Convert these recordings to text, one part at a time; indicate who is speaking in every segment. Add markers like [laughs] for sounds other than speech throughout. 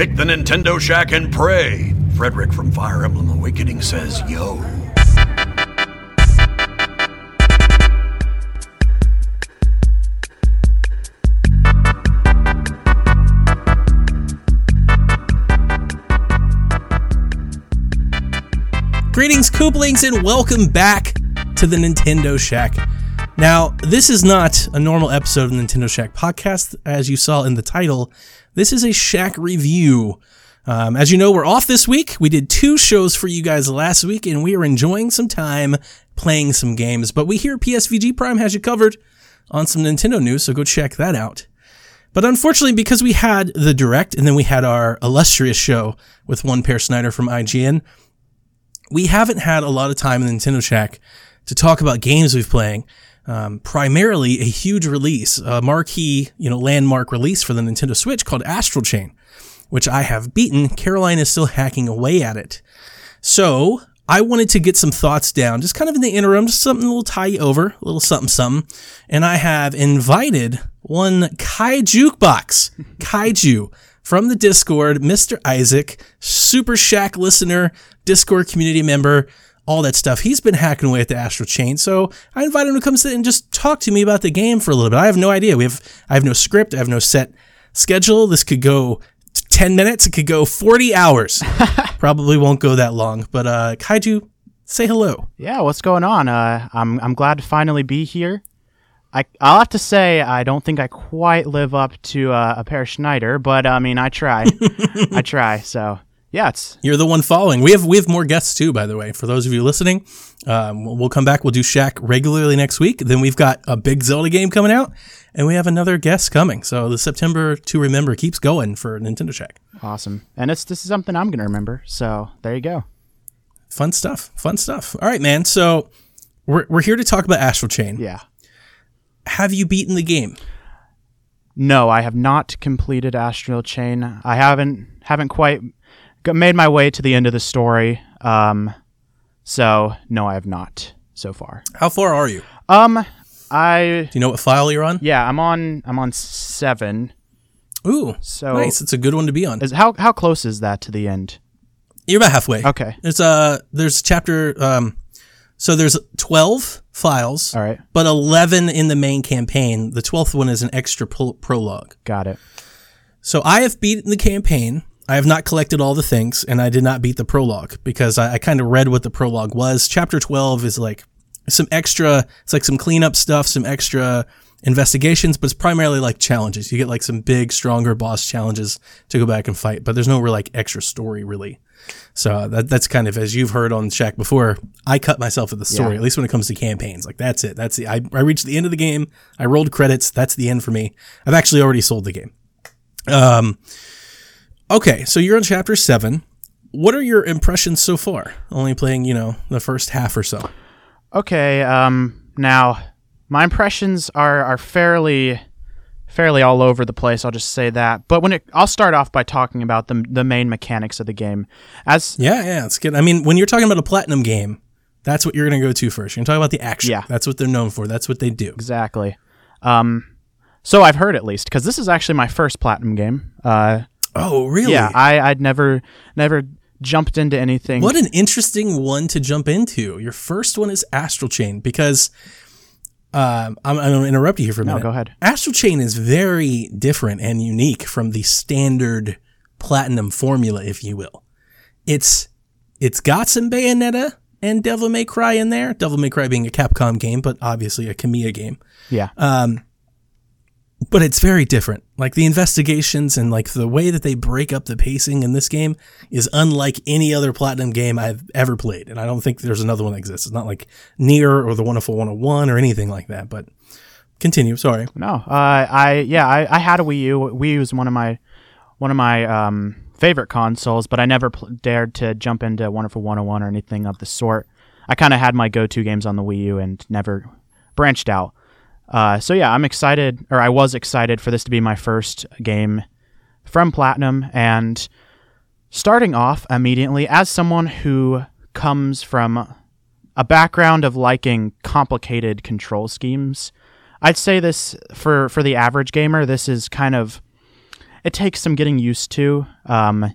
Speaker 1: Pick the Nintendo Shack and pray. Frederick from Fire Emblem Awakening says, yo.
Speaker 2: Greetings, Kooplings, and welcome back to the Nintendo Shack. Now, this is not a normal episode of the Nintendo Shack podcast, as you saw in the title. This is a Shack review. Um, as you know, we're off this week. We did two shows for you guys last week, and we are enjoying some time playing some games. But we hear PSVG Prime has you covered on some Nintendo news, so go check that out. But unfortunately, because we had the direct and then we had our illustrious show with one Peer Schneider from IGN, we haven't had a lot of time in Nintendo Shack to talk about games we've playing. Um, primarily a huge release, a marquee, you know, landmark release for the Nintendo Switch called Astral Chain, which I have beaten. Caroline is still hacking away at it. So I wanted to get some thoughts down, just kind of in the interim, just something a little tie you over, a little something, something. And I have invited one Kai Jukebox, [laughs] Kaiju, from the Discord, Mr. Isaac, Super Shack listener, Discord community member, all that stuff. He's been hacking away at the Astral Chain, so I invited him to come sit and just talk to me about the game for a little bit. I have no idea. We have I have no script. I have no set schedule. This could go 10 minutes. It could go 40 hours. [laughs] Probably won't go that long. But uh, Kaiju, say hello.
Speaker 3: Yeah, what's going on? Uh, I'm I'm glad to finally be here. I I'll have to say I don't think I quite live up to uh, a Peer Schneider, but I mean I try, [laughs] I try. So yeah, it's
Speaker 2: You're the one following. We have we have more guests too, by the way. For those of you listening, um, we'll, come back. We'll do Shack regularly next week. Then we've got a big Zelda game coming out, and we have another guest coming. So the September to remember keeps going for Nintendo Shack.
Speaker 3: awesome, and it's this is something I'm gonna remember. So there you go.
Speaker 2: Fun stuff. Fun stuff. All right, man. So we're we're here to talk about Astral Chain.
Speaker 3: Yeah.
Speaker 2: Have you beaten the game?
Speaker 3: No, I have not completed Astral Chain. I haven't haven't quite got, made my way to the end of the story. Um, so no, I have not so far.
Speaker 2: How far are you?
Speaker 3: Um, I
Speaker 2: Do you know what file you're on?
Speaker 3: yeah, I'm on I'm on seven.
Speaker 2: Ooh,
Speaker 3: So
Speaker 2: nice. It's a good one to be on.
Speaker 3: Is how how close is that to the end?
Speaker 2: You're about halfway.
Speaker 3: Okay.
Speaker 2: There's a there's chapter um so there's 12 files,
Speaker 3: All right.
Speaker 2: but 11 in the main campaign. The 12th one is an extra pro- prologue.
Speaker 3: Got it.
Speaker 2: So I have beaten the campaign. I have not collected all the things, and I did not beat the prologue because I, I kind of read what the prologue was. Chapter 12 is like some extra, it's like some cleanup stuff, some extra investigations, but it's primarily like challenges. You get like some big, stronger boss challenges to go back and fight, but there's no real like extra story really. So that, that's kind of, as you've heard on Shack before, I cut myself at the story,
Speaker 3: Yeah.
Speaker 2: at least when it comes to campaigns. Like that's it. That's the, I, I reached the end of the game. I rolled credits. That's the end for me. I've actually already sold the game. Um, okay, so you're on chapter seven. What are your impressions so far? Only playing, you know, the first half or so.
Speaker 3: Okay. Um. Now, my impressions are are fairly fairly all over the place. I'll just say that. But when it, I'll start off by talking about the the main mechanics of the game. As
Speaker 2: Yeah, yeah, it's good. I mean, when you're talking about a platinum game, that's what you're going to go to first. You're going to talk about the action.
Speaker 3: Yeah.
Speaker 2: That's what they're known for. That's what they do.
Speaker 3: exactly. Um. So I've heard at least because this is actually my first platinum game. Uh.
Speaker 2: Oh, really?
Speaker 3: Yeah. I I'd never never jumped into anything.
Speaker 2: What an interesting one to jump into. Your first one is Astral Chain because um, I'm, I'm going to interrupt you here for a minute.
Speaker 3: No, go ahead.
Speaker 2: Astral Chain is very different and unique from the standard platinum formula, if you will. It's it's got some Bayonetta and Devil May Cry in there. Devil May Cry being a Capcom game, but obviously a Kamiya game.
Speaker 3: Yeah.
Speaker 2: But it's very different. Like the investigations and like the way that they break up the pacing in this game is unlike any other platinum game I've ever played. And I don't think there's another one that exists. It's not like Nier or the Wonderful 101 or anything like that. But continue. Sorry.
Speaker 3: No, uh, I yeah, I, I had a Wii U. Wii U was one of my one of my um, favorite consoles, but I never pl- dared to jump into Wonderful 101 or anything of the sort. I kind of had my go-to games on the Wii U and never branched out. Uh, so yeah, I'm excited, or I was excited for this to be my first game from Platinum, and starting off immediately as someone who comes from a background of liking complicated control schemes. I'd say this for for the average gamer, this is kind of it takes some getting used to. Um,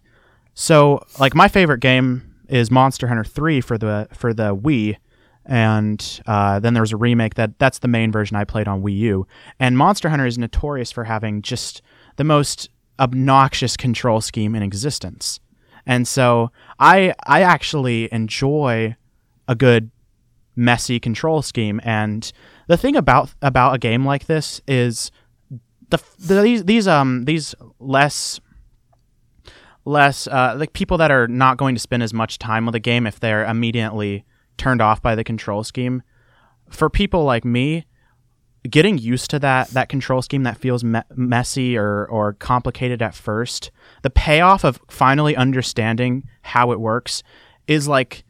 Speaker 3: so like my favorite game is Monster Hunter 3 for the for the Wii, and uh, then there was a remake that that's the main version I played on Wii U. And Monster Hunter is notorious for having just the most obnoxious control scheme in existence. And so I I actually enjoy a good messy control scheme. And the thing about about a game like this is the, the these these um these less less uh, like people that are not going to spend as much time with a game if they're immediately turned off by the control scheme. For people like me, getting used to that that control scheme that feels me- messy or or complicated at first, the payoff of finally understanding how it works is like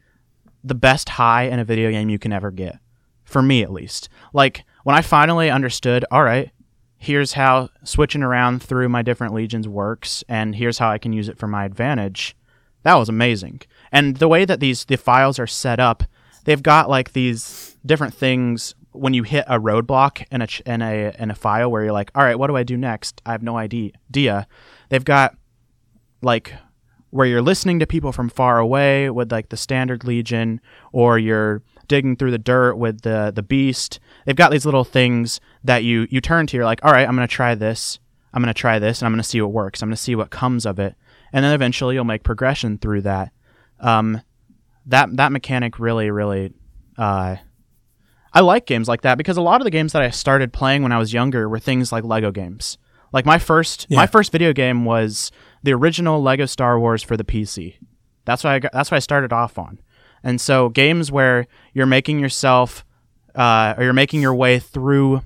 Speaker 3: the best high in a video game you can ever get. For me at least. Like when I finally understood, all right, here's how switching around through my different legions works and here's how I can use it for my advantage. That was amazing. And the way that these the files are set up, they've got like these different things when you hit a roadblock in a in a in a file where you're like, "All right, what do I do next?" I have no idea. They've got like where you're listening to people from far away with like the standard legion or you're digging through the dirt with the the beast. They've got these little things that you you turn to. You're like, all right, I'm gonna try this. I'm gonna try this, and I'm gonna see what works. I'm gonna see what comes of it, and then eventually you'll make progression through that. Um, that that mechanic really really. Uh, I like games like that because a lot of the games that I started playing when I was younger were things like Lego games. Like my first
Speaker 2: Yeah.
Speaker 3: my first video game was the original Lego Star Wars for the PC. That's what I got, that's what I started off on. And so games where you're making yourself uh, or you're making your way through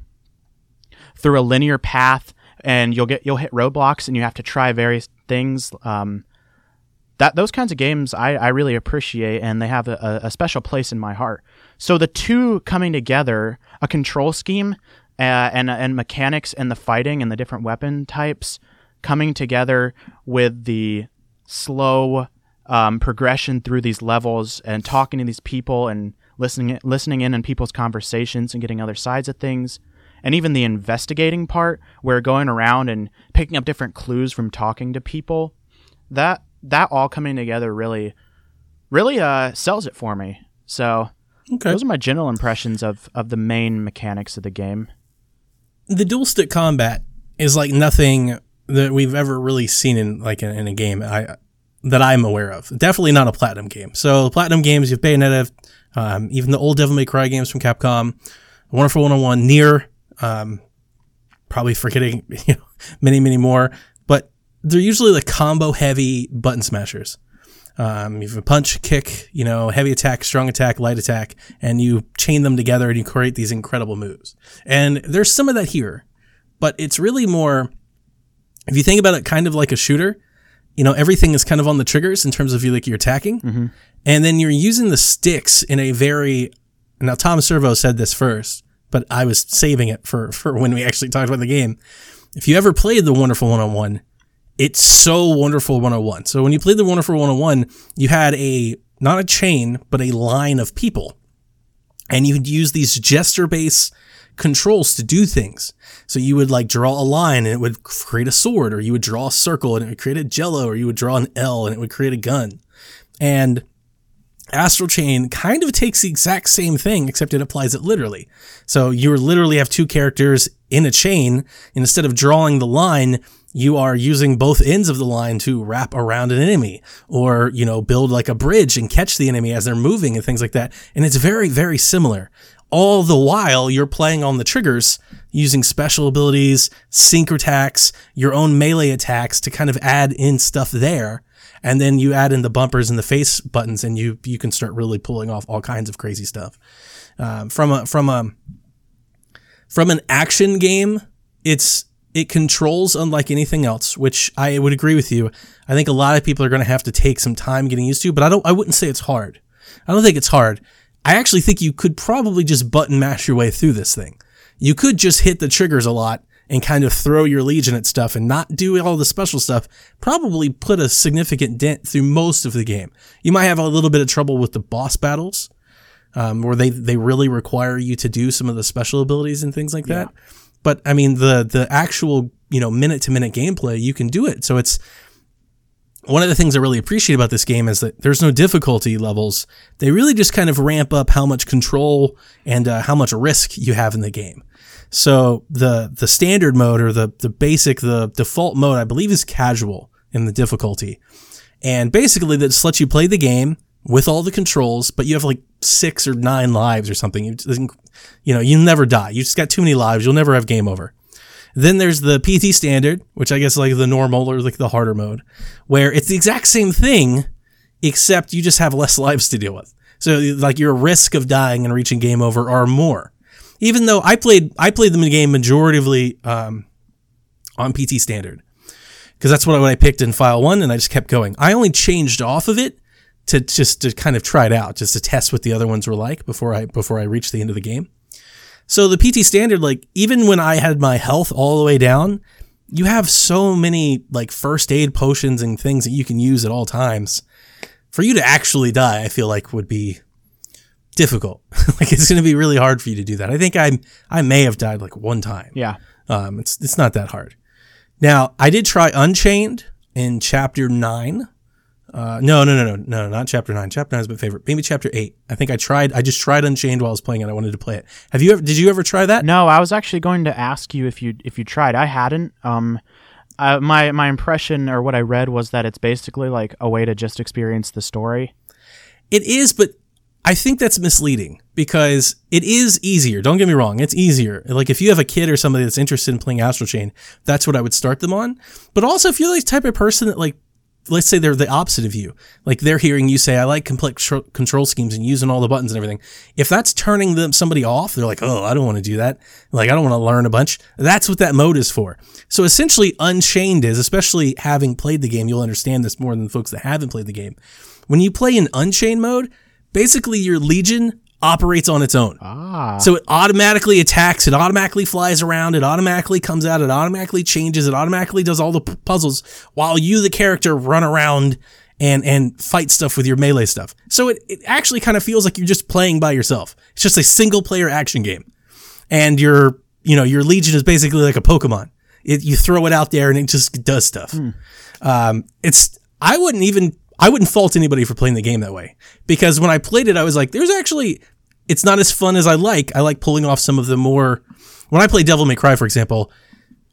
Speaker 3: through a linear path and you'll get you'll hit roadblocks and you have to try various things um, that those kinds of games I, I really appreciate and they have a, a special place in my heart. So the two coming together a control scheme uh, and and mechanics and the fighting and the different weapon types coming together with the slow um, progression through these levels and talking to these people and listening listening in on people's conversations and getting other sides of things. And even the investigating part where going around and picking up different clues from talking to people that that all coming together really really uh, sells it for me so
Speaker 2: Okay.
Speaker 3: those are my general impressions of of the main mechanics of the game
Speaker 2: the dual stick combat is like nothing that we've ever really seen in like in, in a game I that I'm aware of. Definitely not a platinum game. So platinum games, you have Bayonetta, um, even the old Devil May Cry games from Capcom, Wonderful 101, Nier, um, probably forgetting [laughs] you know, many many more, they're usually like combo heavy button smashers. Um, you have a punch, kick, you know, heavy attack, strong attack, light attack, and you chain them together and you create these incredible moves. And there's some of that here, but it's really more, if you think about it kind of like a shooter, you know, everything is kind of on the triggers in terms of you like you're attacking. And then you're using the sticks in a very, now Tom Servo said this first, but I was saving it for, for when we actually talked about the game. If you ever played the Wonderful 101, it's so wonderful 101. So when you played the wonderful 101, you had a not a chain, but a line of people. And you would use these gesture based controls to do things. So you would like draw a line and it would create a sword, or you would draw a circle and it would create a jello, or you would draw an L and it would create a gun. And Astral Chain kind of takes the exact same thing, except it applies it literally. So you literally have two characters in a chain, and instead of drawing the line, you are using both ends of the line to wrap around an enemy, or you know, build like a bridge and catch the enemy as they're moving and things like that. And it's very, very similar. All the while you're playing on the triggers using special abilities, sync attacks, your own melee attacks to kind of add in stuff there and then you add in the bumpers and the face buttons, and you you can start really pulling off all kinds of crazy stuff. Um, from a from a from an action game, it's it controls unlike anything else, which I would agree with you. I think a lot of people are going to have to take some time getting used to, but I don't. I wouldn't say it's hard. I don't think it's hard. I actually think you could probably just button mash your way through this thing. You could just hit the triggers a lot and kind of throw your legion at stuff and not do all the special stuff, probably put a significant dent through most of the game. You might have a little bit of trouble with the boss battles, um, where they, they really require you to do some of the special abilities and things like that. But I mean the the actual you know minute to minute gameplay you can do it. So it's one of the things I really appreciate about this game is that there's no difficulty levels. They really just kind of ramp up how much control and uh, how much risk you have in the game. So the the standard mode or the the basic the default mode I believe is casual in the difficulty, and basically that just lets you play the game with all the controls, but you have like six or nine lives or something. You, you know, you never die. You just got too many lives. You'll never have game over. Then there's the PT standard, which I guess like the normal or like the harder mode, where it's the exact same thing, except you just have less [laughs] lives to deal with. So like your risk of dying and reaching game over are more. Even though I played I played the game majoritively um, on PT standard because that's what I picked in file one, and I just kept going. I only changed off of it to just to kind of try it out, just to test what the other ones were like before I before I reached the end of the game. So the PT standard, like even when I had my health all the way down, you have so many like first aid potions and things that you can use at all times. For you to actually die, I feel like would be difficult. [laughs] like it's going to be really hard for you to do that. I think I I may have died like one time.
Speaker 3: Yeah.
Speaker 2: Um, it's it's not that hard. Now I did try Unchained in chapter nine. Uh, no, no, no, no, no, not chapter nine. Chapter nine is my favorite. Maybe chapter eight. I think I tried. I just tried Unchained while I was playing it. I wanted to play it. Have you ever? Did you ever try that?
Speaker 3: No, I was actually going to ask you if you if you tried. I hadn't. Um, uh, my my impression or what I read was that it's basically like a way to just experience the story.
Speaker 2: It is, but I think that's misleading because it is easier. Don't get me wrong. It's easier. Like if you have a kid or somebody that's interested in playing Astral Chain, that's what I would start them on. But also if you're the type of person that like let's say they're the opposite of you. Like they're hearing you say, I like complex tr- control schemes and using all the buttons and everything. If that's turning them somebody off, they're like, oh, I don't want to do that. Like I don't want to learn a bunch. That's what that mode is for. So essentially, Unchained is, especially having played the game, you'll understand this more than folks that haven't played the game. When you play in Unchained mode, basically your Legion operates on its own.
Speaker 3: Ah.
Speaker 2: So it automatically attacks, it automatically flies around, it automatically comes out, it automatically changes, it automatically does all the p- puzzles while you, the character, run around and and fight stuff with your melee stuff. So it, it actually kind of feels like you're just playing by yourself. It's just a single player action game. And your you know, your legion is basically like a Pokemon. It, you throw it out there and it just does stuff. Um, it's I wouldn't even I wouldn't fault anybody for playing the game that way because when I played it, I was like, there's actually, it's not as fun as I like. I like pulling off some of the more, when I play Devil May Cry, for example,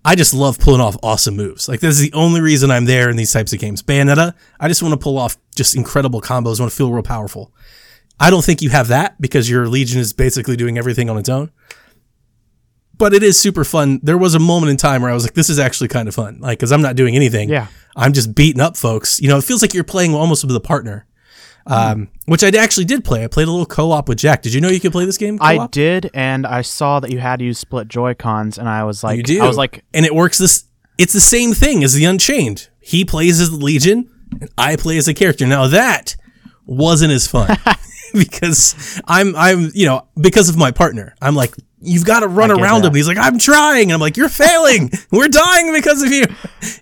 Speaker 2: I just love pulling off awesome moves. Like this is the only reason I'm there in these types of games. Bayonetta, I just want to pull off just incredible combos. I want to feel real powerful. I don't think you have that because your Legion is basically doing everything on its own. But it is super fun. There was a moment in time where I was like, this is actually kind of fun. Like, cause I'm not doing anything.
Speaker 3: Yeah.
Speaker 2: I'm just beating up folks. You know, it feels like you're playing almost with a partner. Um, which I actually did play. I played a little co-op with Jack. Did you know you could play this game?
Speaker 3: I
Speaker 2: co-op?
Speaker 3: did, and I saw that you had to use split Joy Cons, and I was like,
Speaker 2: You do.
Speaker 3: I was like,
Speaker 2: and it works this. It's the same thing as the Unchained. He plays as the Legion, and I play as a character. Now that wasn't as fun [laughs] [laughs] because I'm I'm you know because of my partner. I'm like you've got to run around
Speaker 3: that.
Speaker 2: him. He's like I'm trying, and I'm like you're failing. [laughs] We're dying because of you.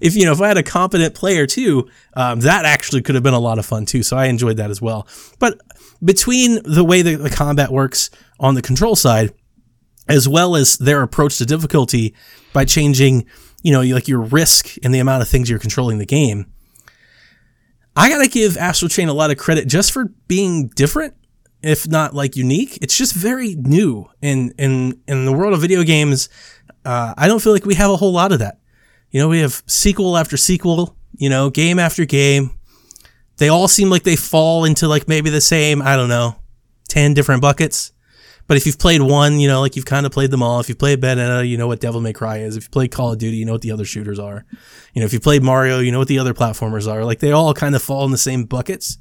Speaker 2: If you know if I had a competent player too, um, that actually could have been a lot of fun too. So I enjoyed that as well. But between the way that the combat works on the control side as well as their approach to difficulty by changing, you know, like your risk and the amount of things you're controlling the game. I gotta give Astral Chain a lot of credit just for being different, if not like unique. It's just very new in in in the world of video games. Uh, I don't feel like we have a whole lot of that. You know, we have sequel after sequel. You know, game after game. They all seem like they fall into like maybe the same. I don't know, ten different buckets. But if you've played one, you know, like you've kind of played them all. If you've played Bayonetta, you know what Devil May Cry is. If you played Call of Duty, you know what the other shooters are. You know, if you played Mario, you know what the other platformers are. Like they all kind of fall in the same buckets.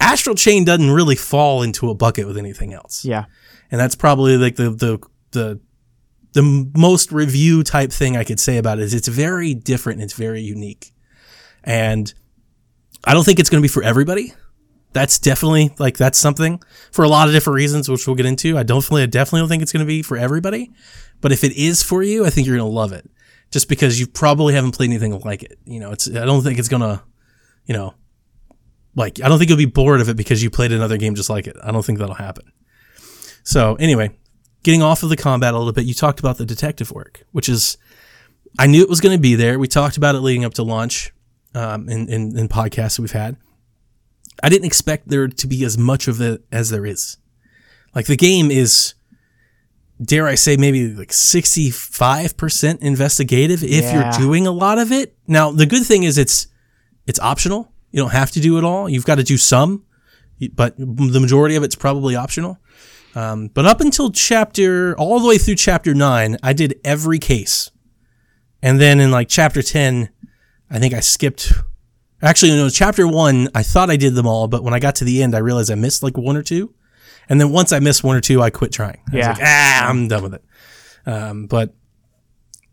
Speaker 2: Astral Chain doesn't really fall into a bucket with anything else.
Speaker 3: yeah,
Speaker 2: And that's probably like the the the the most review type thing I could say about it is it's very different and it's very unique. And I don't think it's going to be for everybody. That's definitely like that's something for a lot of different reasons, which we'll get into. I definitely, I definitely don't think it's going to be for everybody. But if it is for you, I think you're going to love it, just because you probably haven't played anything like it. You know, it's I don't think it's gonna, you know, like I don't think you'll be bored of it because you played another game just like it. I don't think that'll happen. So anyway, getting off of the combat a little bit, you talked about the detective work, which is, I knew it was going to be there. We talked about it leading up to launch um, in, in, in podcasts that we've had. I didn't expect there to be as much of it as there is. Like the game is, dare I say, maybe like 65% investigative if
Speaker 3: Yeah.
Speaker 2: you're doing a lot of it. Now, the good thing is it's, it's optional. You don't have to do it all. You've got to do some, but the majority of it's probably optional. Um, but up until chapter, all the way through chapter nine, I did every case. And then in like chapter 10, I think I skipped. Actually, no, chapter one, I thought I did them all, but when I got to the end, I realized I missed like one or two. And then once I missed one or two, I quit trying. I was
Speaker 3: Yeah.
Speaker 2: like, ah, I'm done with it. Um, but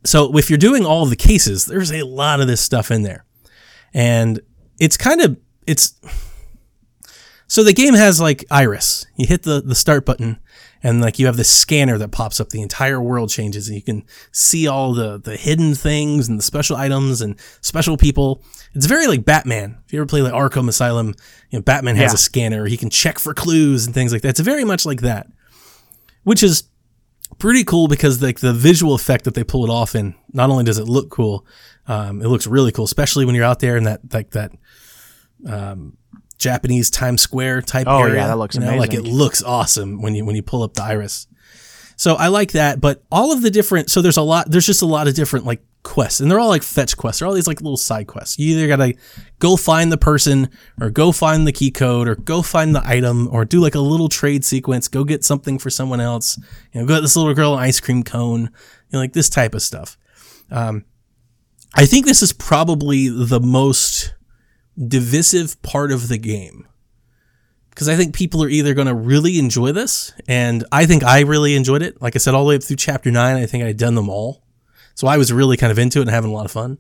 Speaker 2: so if you're doing all the cases, there's a lot of this stuff in there. And it's kind of, it's, so the game has like Iris. You hit the, the start button and like you have this scanner that pops up. The entire world changes and you can see all the, the hidden things and the special items and special people. It's very like Batman. If you ever play like Arkham Asylum, you know, Batman has
Speaker 3: Yeah.
Speaker 2: a scanner. He can check for clues and things like that. It's very much like that, which is pretty cool because like the visual effect that they pull it off in, not only does it look cool, um, it looks really cool, especially when you're out there in that, like that, um, Japanese Times Square type area.
Speaker 3: Oh, yeah, that looks
Speaker 2: you know, Like it looks awesome when you when you pull up the iris. So I like that, but all of the different so there's a lot there's just a lot of different like quests and they're all like fetch quests. They're all these like little side quests. You either gotta go find the person or go find the key code or go find the item or do like a little trade sequence, go get something for someone else. You know, go get this little girl an ice cream cone, you know, like this type of stuff. Um I think this is probably the most divisive part of the game because I think people are either going to really enjoy this, and I think I really enjoyed it. Like I said, all the way up through chapter nine, I think I'd done them all, so I was really kind of into it and having a lot of fun.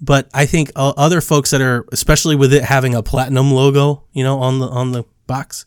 Speaker 2: But I think uh, other folks that are, especially with it having a platinum logo, you know, on the on the box,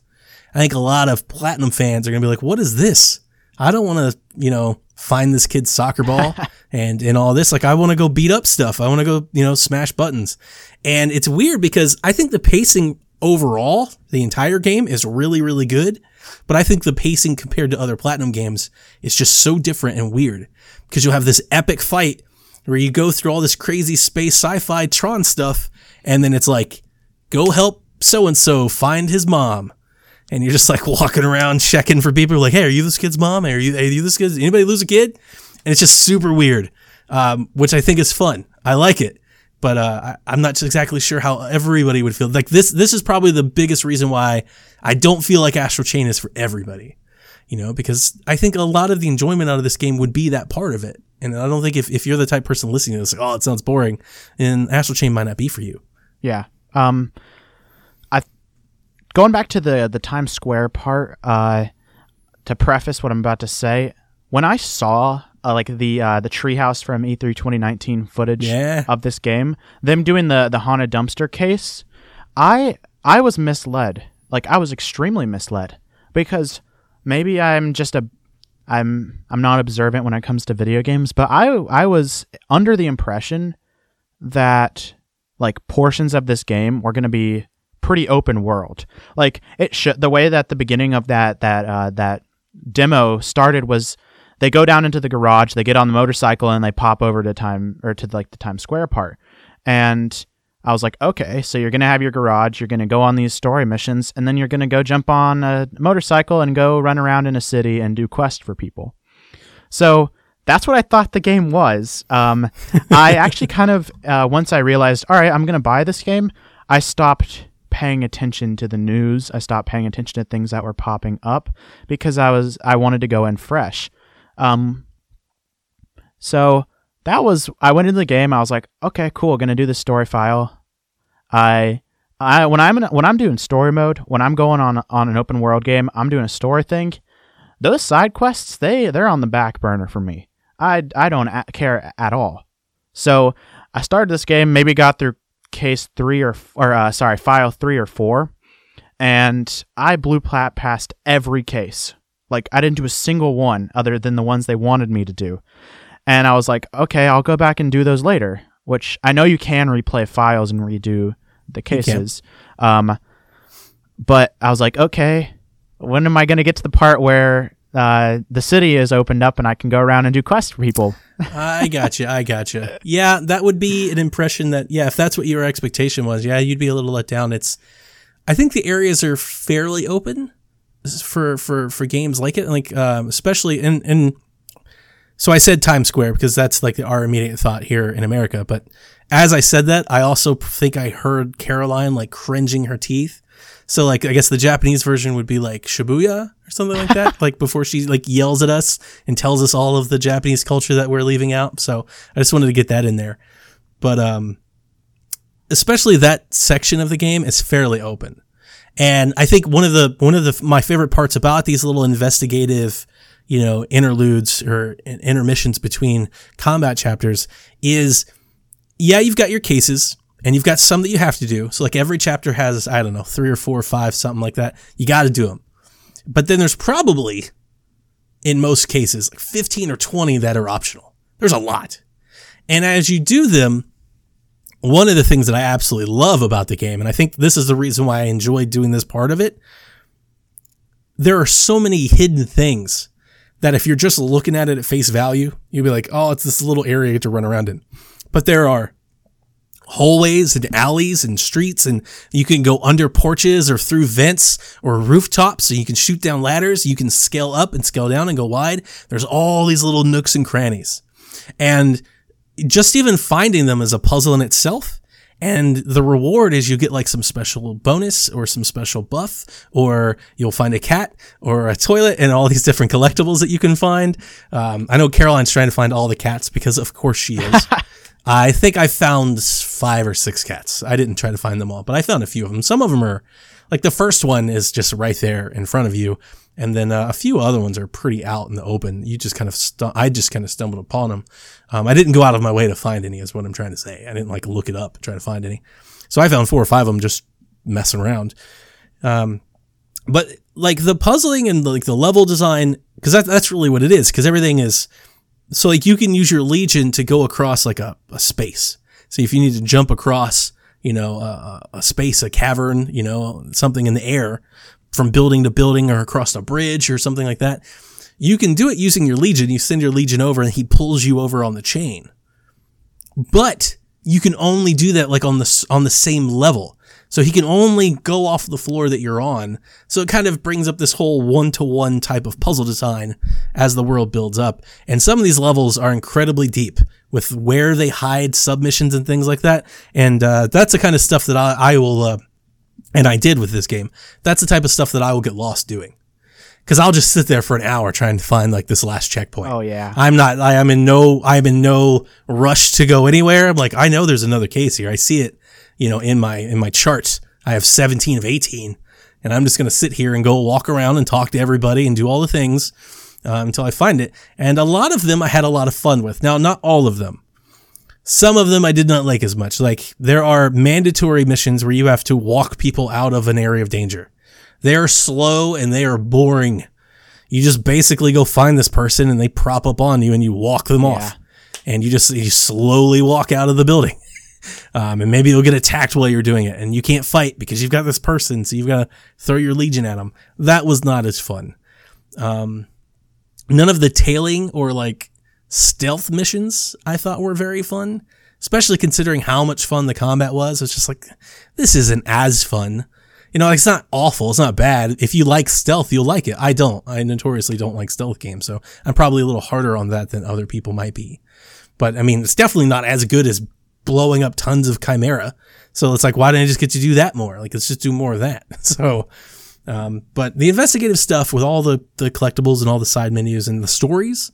Speaker 2: I think a lot of platinum fans are going to be like, "What is this? I don't want to, you know, find this kid's soccer ball [laughs] and and all this. Like, I want to go beat up stuff. I want to go, you know, smash buttons." And it's weird because I think the pacing overall, the entire game is really, really good. But I think the pacing compared to other platinum games is just so different and weird because you'll have this epic fight where you go through all this crazy space sci-fi Tron stuff, and then it's like, go help so and so find his mom. And you're just like walking around checking for people like, hey, are you this kid's mom? Are you, are you this kid's, anybody lose a kid? And it's just super weird, um, which I think is fun. I like it. But uh, I, I'm not exactly sure how everybody would feel. Like this, this is probably the biggest reason why I don't feel like Astral Chain is for everybody. You know, because I think a lot of the enjoyment out of this game would be that part of it. And I don't think if, if you're the type of person listening to this, like, oh, it sounds boring, and Astral Chain might not be for you.
Speaker 3: Yeah. Um, going back to the the Times Square part. Uh, to preface what I'm about to say, when I saw uh, like the uh, the treehouse from E E3 2019 footage
Speaker 2: Yeah.
Speaker 3: of this game, them doing the the haunted dumpster case, I I was misled. Like I was extremely misled because maybe I'm just a I'm I'm not observant when it comes to video games, but I I was under the impression that like portions of this game were going to be pretty open world. Like it should the way that the beginning of that that uh, that demo started was they go down into the garage, they get on the motorcycle and they pop over to time or to like the Times Square part. And I was like, okay, so you're going to have your garage, you're going to go on these story missions and then you're going to go jump on a motorcycle and go run around in a city and do quests for people. So that's what I thought the game was. Um, [laughs] I actually kind of uh, once I realized, all right, I'm going to buy this game. I stopped paying attention to the news. I stopped paying attention to things that were popping up because I was I wanted to go in fresh. Um, so that was I went into the game. I was like, okay, cool, gonna do the story file. I I when I'm in, when I'm doing story mode, when I'm going on on an open world game, I'm doing a story thing. Those side quests, they they're on the back burner for me. I I don't care at all. So I started this game, maybe got through case three or or uh, sorry, file three or four, and I blew plat past every case. Like I didn't do a single one other than the ones they wanted me to do. And I was like, okay, I'll go back and do those later. Which I know you can replay files and redo the cases. Um, but I was like, okay, when am I going to get to the part where uh, the city is opened up and I can go around and do quests for people.
Speaker 2: I [laughs] got you. I got you. Yeah, that would be an impression that yeah, if that's what your expectation was, yeah, you'd be a little let down. It's I think the areas are fairly open for for for games like it, like um, especially in in. So I said Times Square because that's like our immediate thought here in America. But as I said that, I also think I heard Caroline like cringing her teeth. So like I guess the Japanese version would be like Shibuya or something like that. [laughs] like before she like yells at us and tells us all of the Japanese culture that we're leaving out. So I just wanted to get that in there. But um especially that section of the game is fairly open. And I think one of the one of the my favorite parts about these little investigative, you know, interludes or intermissions between combat chapters is yeah, you've got your cases and you've got some that you have to do. So like every chapter has I don't know, 3 or 4 or 5 something like that. You got to do them. But then there's probably in most cases like 15 or 20 that are optional. There's a lot. And as you do them, one of the things that I absolutely love about the game, and I think this is the reason why I enjoy doing this part of it, there are so many hidden things that if you're just looking at it at face value, you'll be like, oh, it's this little area to run around in. But there are hallways and alleys and streets and you can go under porches or through vents or rooftops so you can shoot down ladders you can scale up and scale down and go wide there's all these little nooks and crannies and just even finding them is a puzzle in itself. And the reward is you get like some special bonus or some special buff, or you'll find a cat or a toilet and all these different collectibles that you can find. Um, I know Caroline's trying to find all the cats because of course she is. [laughs] I think I found five or six cats. I didn't try to find them all, but I found a few of them. Some of them are like the first one is just right there in front of you and then uh, a few other ones are pretty out in the open. You just kind of, stu- I just kind of stumbled upon them. Um, I didn't go out of my way to find any, is what I'm trying to say. I didn't like look it up try to find any. So I found four or five of them just messing around. Um, but like the puzzling and like the level design, because that, that's really what it is. Because everything is so like you can use your legion to go across like a, a space. So if you need to jump across, you know, a, a space, a cavern, you know, something in the air, from building to building or across a bridge or something like that. You can do it using your legion. You send your legion over and he pulls you over on the chain. But you can only do that like on the on the same level. So he can only go off the floor that you're on. So it kind of brings up this whole one to one type of puzzle design as the world builds up. And some of these levels are incredibly deep with where they hide submissions and things like that. And uh, that's the kind of stuff that I, I will uh, and I did with this game. That's the type of stuff that I will get lost doing. Cause I'll just sit there for an hour trying to find like this last checkpoint.
Speaker 3: Oh yeah.
Speaker 2: I'm not, I am in no, I'm in no rush to go anywhere. I'm like, I know there's another case here. I see it, you know, in my, in my charts. I have 17 of 18 and I'm just going to sit here and go walk around and talk to everybody and do all the things uh, until I find it. And a lot of them I had a lot of fun with. Now, not all of them. Some of them I did not like as much. Like there are mandatory missions where you have to walk people out of an area of danger. They are slow and they are boring. You just basically go find this person and they prop up on you and you walk them yeah. off. And you just you slowly walk out of the building. Um, and maybe you'll get attacked while you're doing it and you can't fight because you've got this person. So you've got to throw your legion at them. That was not as fun. Um, none of the tailing or like stealth missions I thought were very fun, especially considering how much fun the combat was. It's just like, this isn't as fun. You know, it's not awful. It's not bad. If you like stealth, you'll like it. I don't. I notoriously don't like stealth games, so I'm probably a little harder on that than other people might be. But I mean, it's definitely not as good as blowing up tons of chimera. So it's like, why didn't I just get to do that more? Like, let's just do more of that. [laughs] So, um, but the investigative stuff with all the, the collectibles and all the side menus and the stories,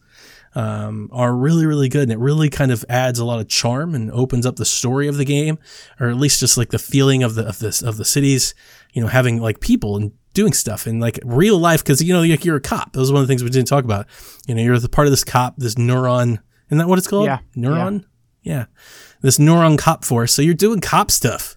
Speaker 2: um, are really, really good. And it really kind of adds a lot of charm and opens up the story of the game, or at least just like the feeling of the, of this, of the cities, you know, having like people and doing stuff and like real life. Cause you know, you're, you're a cop. That was one of the things we didn't talk about. You know, you're the part of this cop, this neuron. Isn't that what it's called?
Speaker 3: Yeah.
Speaker 2: Neuron? Yeah. yeah. This neuron cop force. So you're doing cop stuff.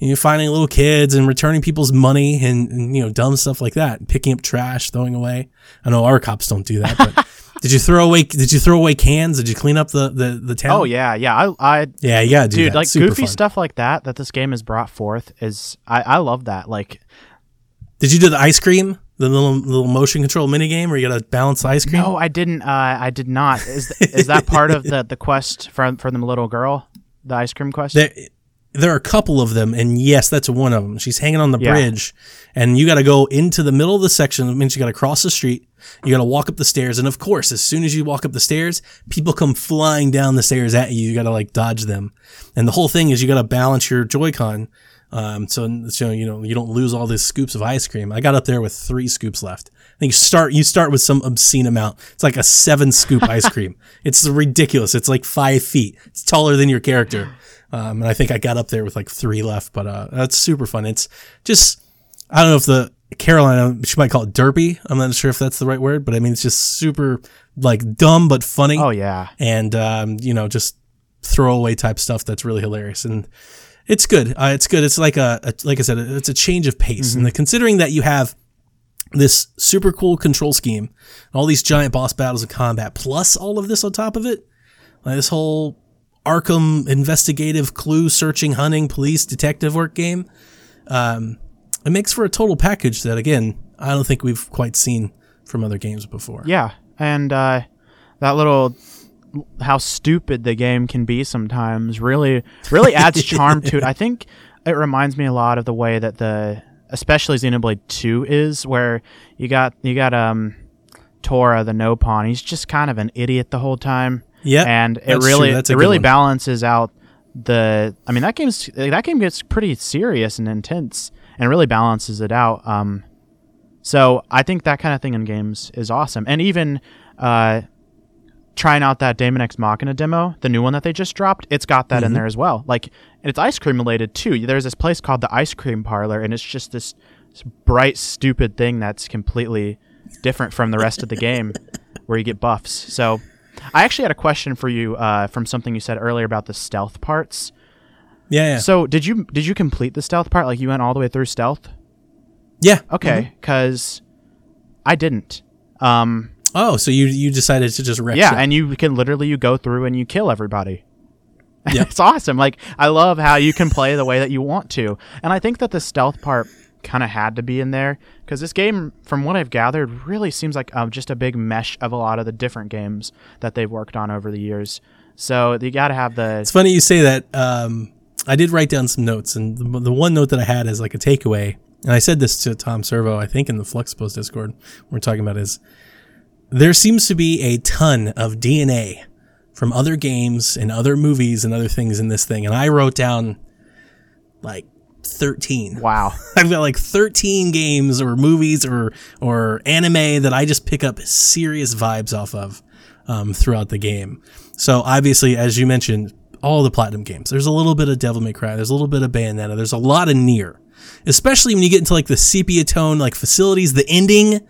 Speaker 2: And you're finding little kids and returning people's money and, and, you know dumb stuff like that, picking up trash, throwing away. I know our cops don't do that, but [laughs] Did you throw away? Did you throw away cans? Did you clean up the the the town?
Speaker 3: Oh yeah, yeah. I, I
Speaker 2: yeah, yeah,
Speaker 3: dude.
Speaker 2: That.
Speaker 3: Like
Speaker 2: Super
Speaker 3: goofy
Speaker 2: fun.
Speaker 3: stuff like that that this game has brought forth is I I love that. Like,
Speaker 2: did you do the ice cream? The little little motion control mini game where you got to balance ice cream.
Speaker 3: No, I didn't. Uh, I did not. Is is that [laughs] part of the the quest for for the little girl, the ice cream question.
Speaker 2: There, there are a couple of them, and yes, that's one of them. She's hanging on the
Speaker 3: Yeah.
Speaker 2: bridge, and you got to go into the middle of the section. That means you got to cross the street. You got to walk up the stairs, and of course, as soon as you walk up the stairs, people come flying down the stairs at you. You got to like dodge them, and the whole thing is you got to balance your Joy-Con, um, so so you know you don't lose all these scoops of ice cream. I got up there with three scoops left. I think you start you start with some obscene amount. It's like a seven scoop ice [laughs] cream. It's ridiculous. It's like five feet. It's taller than your character. Um, and I think I got up there with like three left, but uh, that's super fun. It's just I don't know if the Carolina she might call it derpy. I'm not sure if that's the right word, but I mean it's just super like dumb but funny
Speaker 3: oh yeah.
Speaker 2: and um, you know just throwaway type stuff that's really hilarious and it's good. Uh, it's good. It's like a, a like I said, it's a change of pace. And the, considering that you have this super cool control scheme, all these giant boss battles and combat, plus all of this on top of it, like this whole Arkham investigative clue searching, hunting, police, detective work game, um, it makes for a total package that again I don't think we've quite seen from other games before.
Speaker 3: Yeah, and uh, that little how stupid the game can be sometimes really really adds [laughs] charm to it. I think it reminds me a lot of the way that the especially Xenoblade 2 is where you got you got um Tora the Nopon. He's just kind of an idiot the whole time.
Speaker 2: Yeah,
Speaker 3: and it really. It really
Speaker 2: one.
Speaker 3: balances out the I mean that game's that game gets pretty serious and intense and really balances it out. Um so I think that kind of thing in games is awesome. And even uh, trying out that Daemon X Machina demo, the new one that they just dropped, it's got that
Speaker 2: Mm-hmm.
Speaker 3: in there as well. Like it's ice cream related too. There's this place called the Ice Cream Parlor, and it's just this, this bright, stupid thing that's completely different from the rest of the game, [laughs] where you get buffs. So. I actually had a question for you uh, from something you said earlier about the stealth parts.
Speaker 2: Yeah, yeah,
Speaker 3: So, did you did you complete the stealth part? Like, you went all the way through stealth?
Speaker 2: yeah.
Speaker 3: Okay, because I didn't. Um,
Speaker 2: Oh, so you you decided to just wreck
Speaker 3: yeah,
Speaker 2: shit.
Speaker 3: and you can literally you go through and you kill everybody. [laughs]
Speaker 2: Yep.
Speaker 3: it's awesome. Like I love how you can play the way that you want to, and I think that the stealth part kind of had to be in there because this game, from what I've gathered, really seems like um, just a big mesh of a lot of the different games that they've worked on over the years. So you got to have the
Speaker 2: It's funny you say that. Um, I did write down some notes, and the, the one note that I had is like a takeaway, and I said this to Tom Servo, I think in the Flux Post Discord, we're talking about is there seems to be a ton of DNA from other games and other movies and other things in this thing, and I wrote down like thirteen.
Speaker 3: wow. [laughs]
Speaker 2: I've got like 13 games or movies or or anime that I just pick up serious vibes off of um, throughout the game. So obviously, as you mentioned, all the platinum games. There's a little bit of Devil May Cry. There's a little bit of Bayonetta. There's a lot of Nier, especially when you get into like the sepia tone like facilities. The ending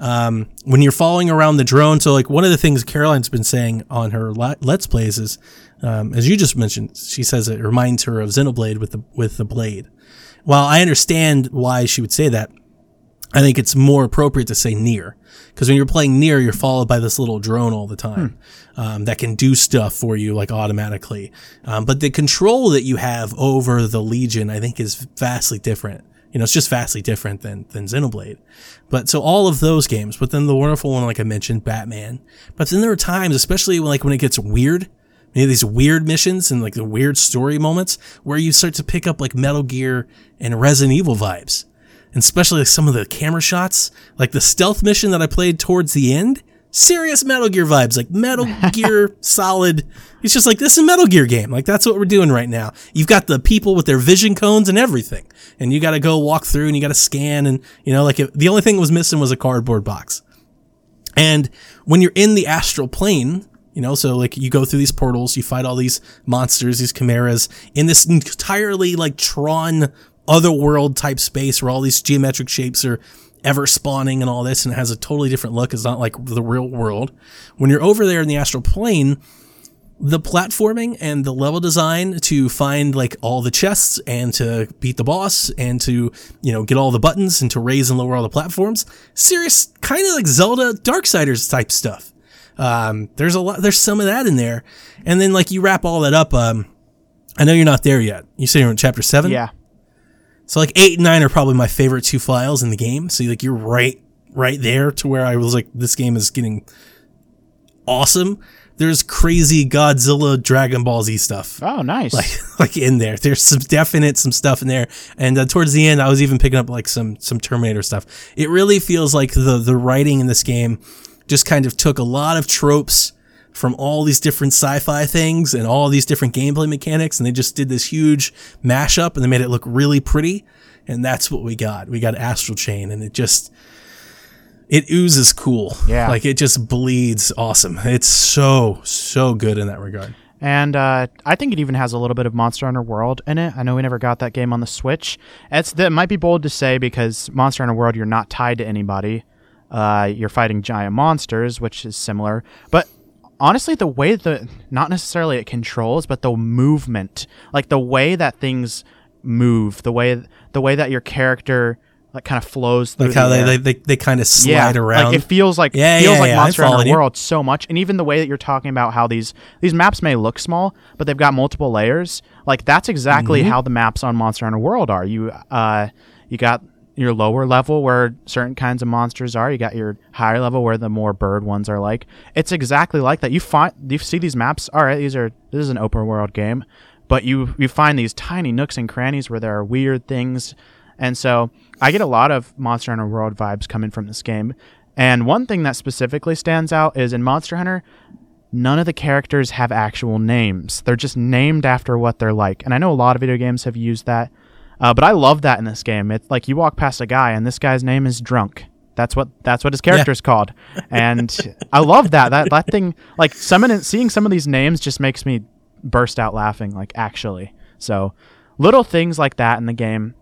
Speaker 2: um, when you're following around the drone. So like one of the things Caroline's been saying on her Let's Plays is, um, as you just mentioned, she says it reminds her of Xenoblade with the with the blade. While I understand why she would say that, I think it's more appropriate to say Nier because when you're playing Nier, you're followed by this little drone all the time um, that can do stuff for you like automatically. Um, but the control that you have over the Legion, I think, is vastly different. You know, it's just vastly different than than Xenoblade. But so all of those games, but then the wonderful one, like I mentioned, Batman. But then there are times, especially when, like when it gets weird, you know, these weird missions and like the weird story moments where you start to pick up like Metal Gear and Resident Evil vibes. And especially like some of the camera shots, like the stealth mission that I played towards the end, serious Metal Gear vibes, like Metal [laughs] Gear Solid. It's just like this is a Metal Gear game. Like that's what we're doing right now. You've got the people with their vision cones and everything, and you got to go walk through and you got to scan and you know like if, the only thing that was missing was a cardboard box. And when you're in the astral plane, you know, so like you go through these portals, you fight all these monsters, these chimeras in this entirely like Tron otherworld type space where all these geometric shapes are ever spawning and all this, and it has a totally different look. It's not like the real world. When you're over there in the astral plane, the platforming and the level design to find like all the chests and to beat the boss and to you know get all the buttons and to raise and lower all the platforms serious kind of like zelda darksiders type stuff um, there's a lot there's some of that in there and then like you wrap all that up um, i know you're not there yet you say you're in chapter 7
Speaker 3: Yeah.
Speaker 2: So like 8 and 9 are probably my favorite two files in the game so like you're right right there to where I was like, this game is getting awesome. There's crazy Godzilla Dragon Ball Z stuff.
Speaker 3: Oh, nice.
Speaker 2: Like, [laughs] like in there, there's some definite some stuff in there, and uh, towards the end, I was even picking up like some some Terminator stuff. It really feels like the the writing in this game just kind of took a lot of tropes from all these different sci-fi things and all these different gameplay mechanics, and they just did this huge mashup, and they made it look really pretty, and that's what we got. We got Astral Chain, and it just it oozes cool.
Speaker 3: Yeah.
Speaker 2: like it just bleeds awesome. It's so so good in that regard.
Speaker 3: And uh, I think it even has a little bit of Monster Hunter World in it. I know we never got that game on the Switch. It's that might be bold to say because Monster Hunter World, you're not tied to anybody. Uh, you're fighting giant monsters, which is similar. But honestly, the way the not necessarily it controls, but the movement, like the way that things move, the way the way that your character like kind of flows through
Speaker 2: Like how
Speaker 3: the
Speaker 2: they, they they they kind of slide around.
Speaker 3: Like it feels like
Speaker 2: Yeah,
Speaker 3: feels
Speaker 2: yeah,
Speaker 3: like
Speaker 2: yeah,
Speaker 3: Monster
Speaker 2: follow
Speaker 3: Hunter. World so much, and even the way that you're talking about how these these maps may look small, but they've got multiple layers. Like that's exactly
Speaker 2: Mm-hmm.
Speaker 3: how the maps on Monster Hunter World are. You uh you got your lower level where certain kinds of monsters are. You got your higher level where the more bird ones are like. It's exactly like that. You find you see these maps. All right, these are this is an open world game, but you you find these tiny nooks and crannies where there are weird things and so I get a lot of Monster Hunter World vibes coming from this game. And one thing that specifically stands out is in Monster Hunter, none of the characters have actual names. They're just named after what they're like. And I know a lot of video games have used that. Uh, but I love that in this game. It's like you walk past a guy and this guy's name is Drunk. That's what that's what his character's called. And I love that. That that thing like seeing some of these names just makes me burst out laughing like actually. So little things like that in the game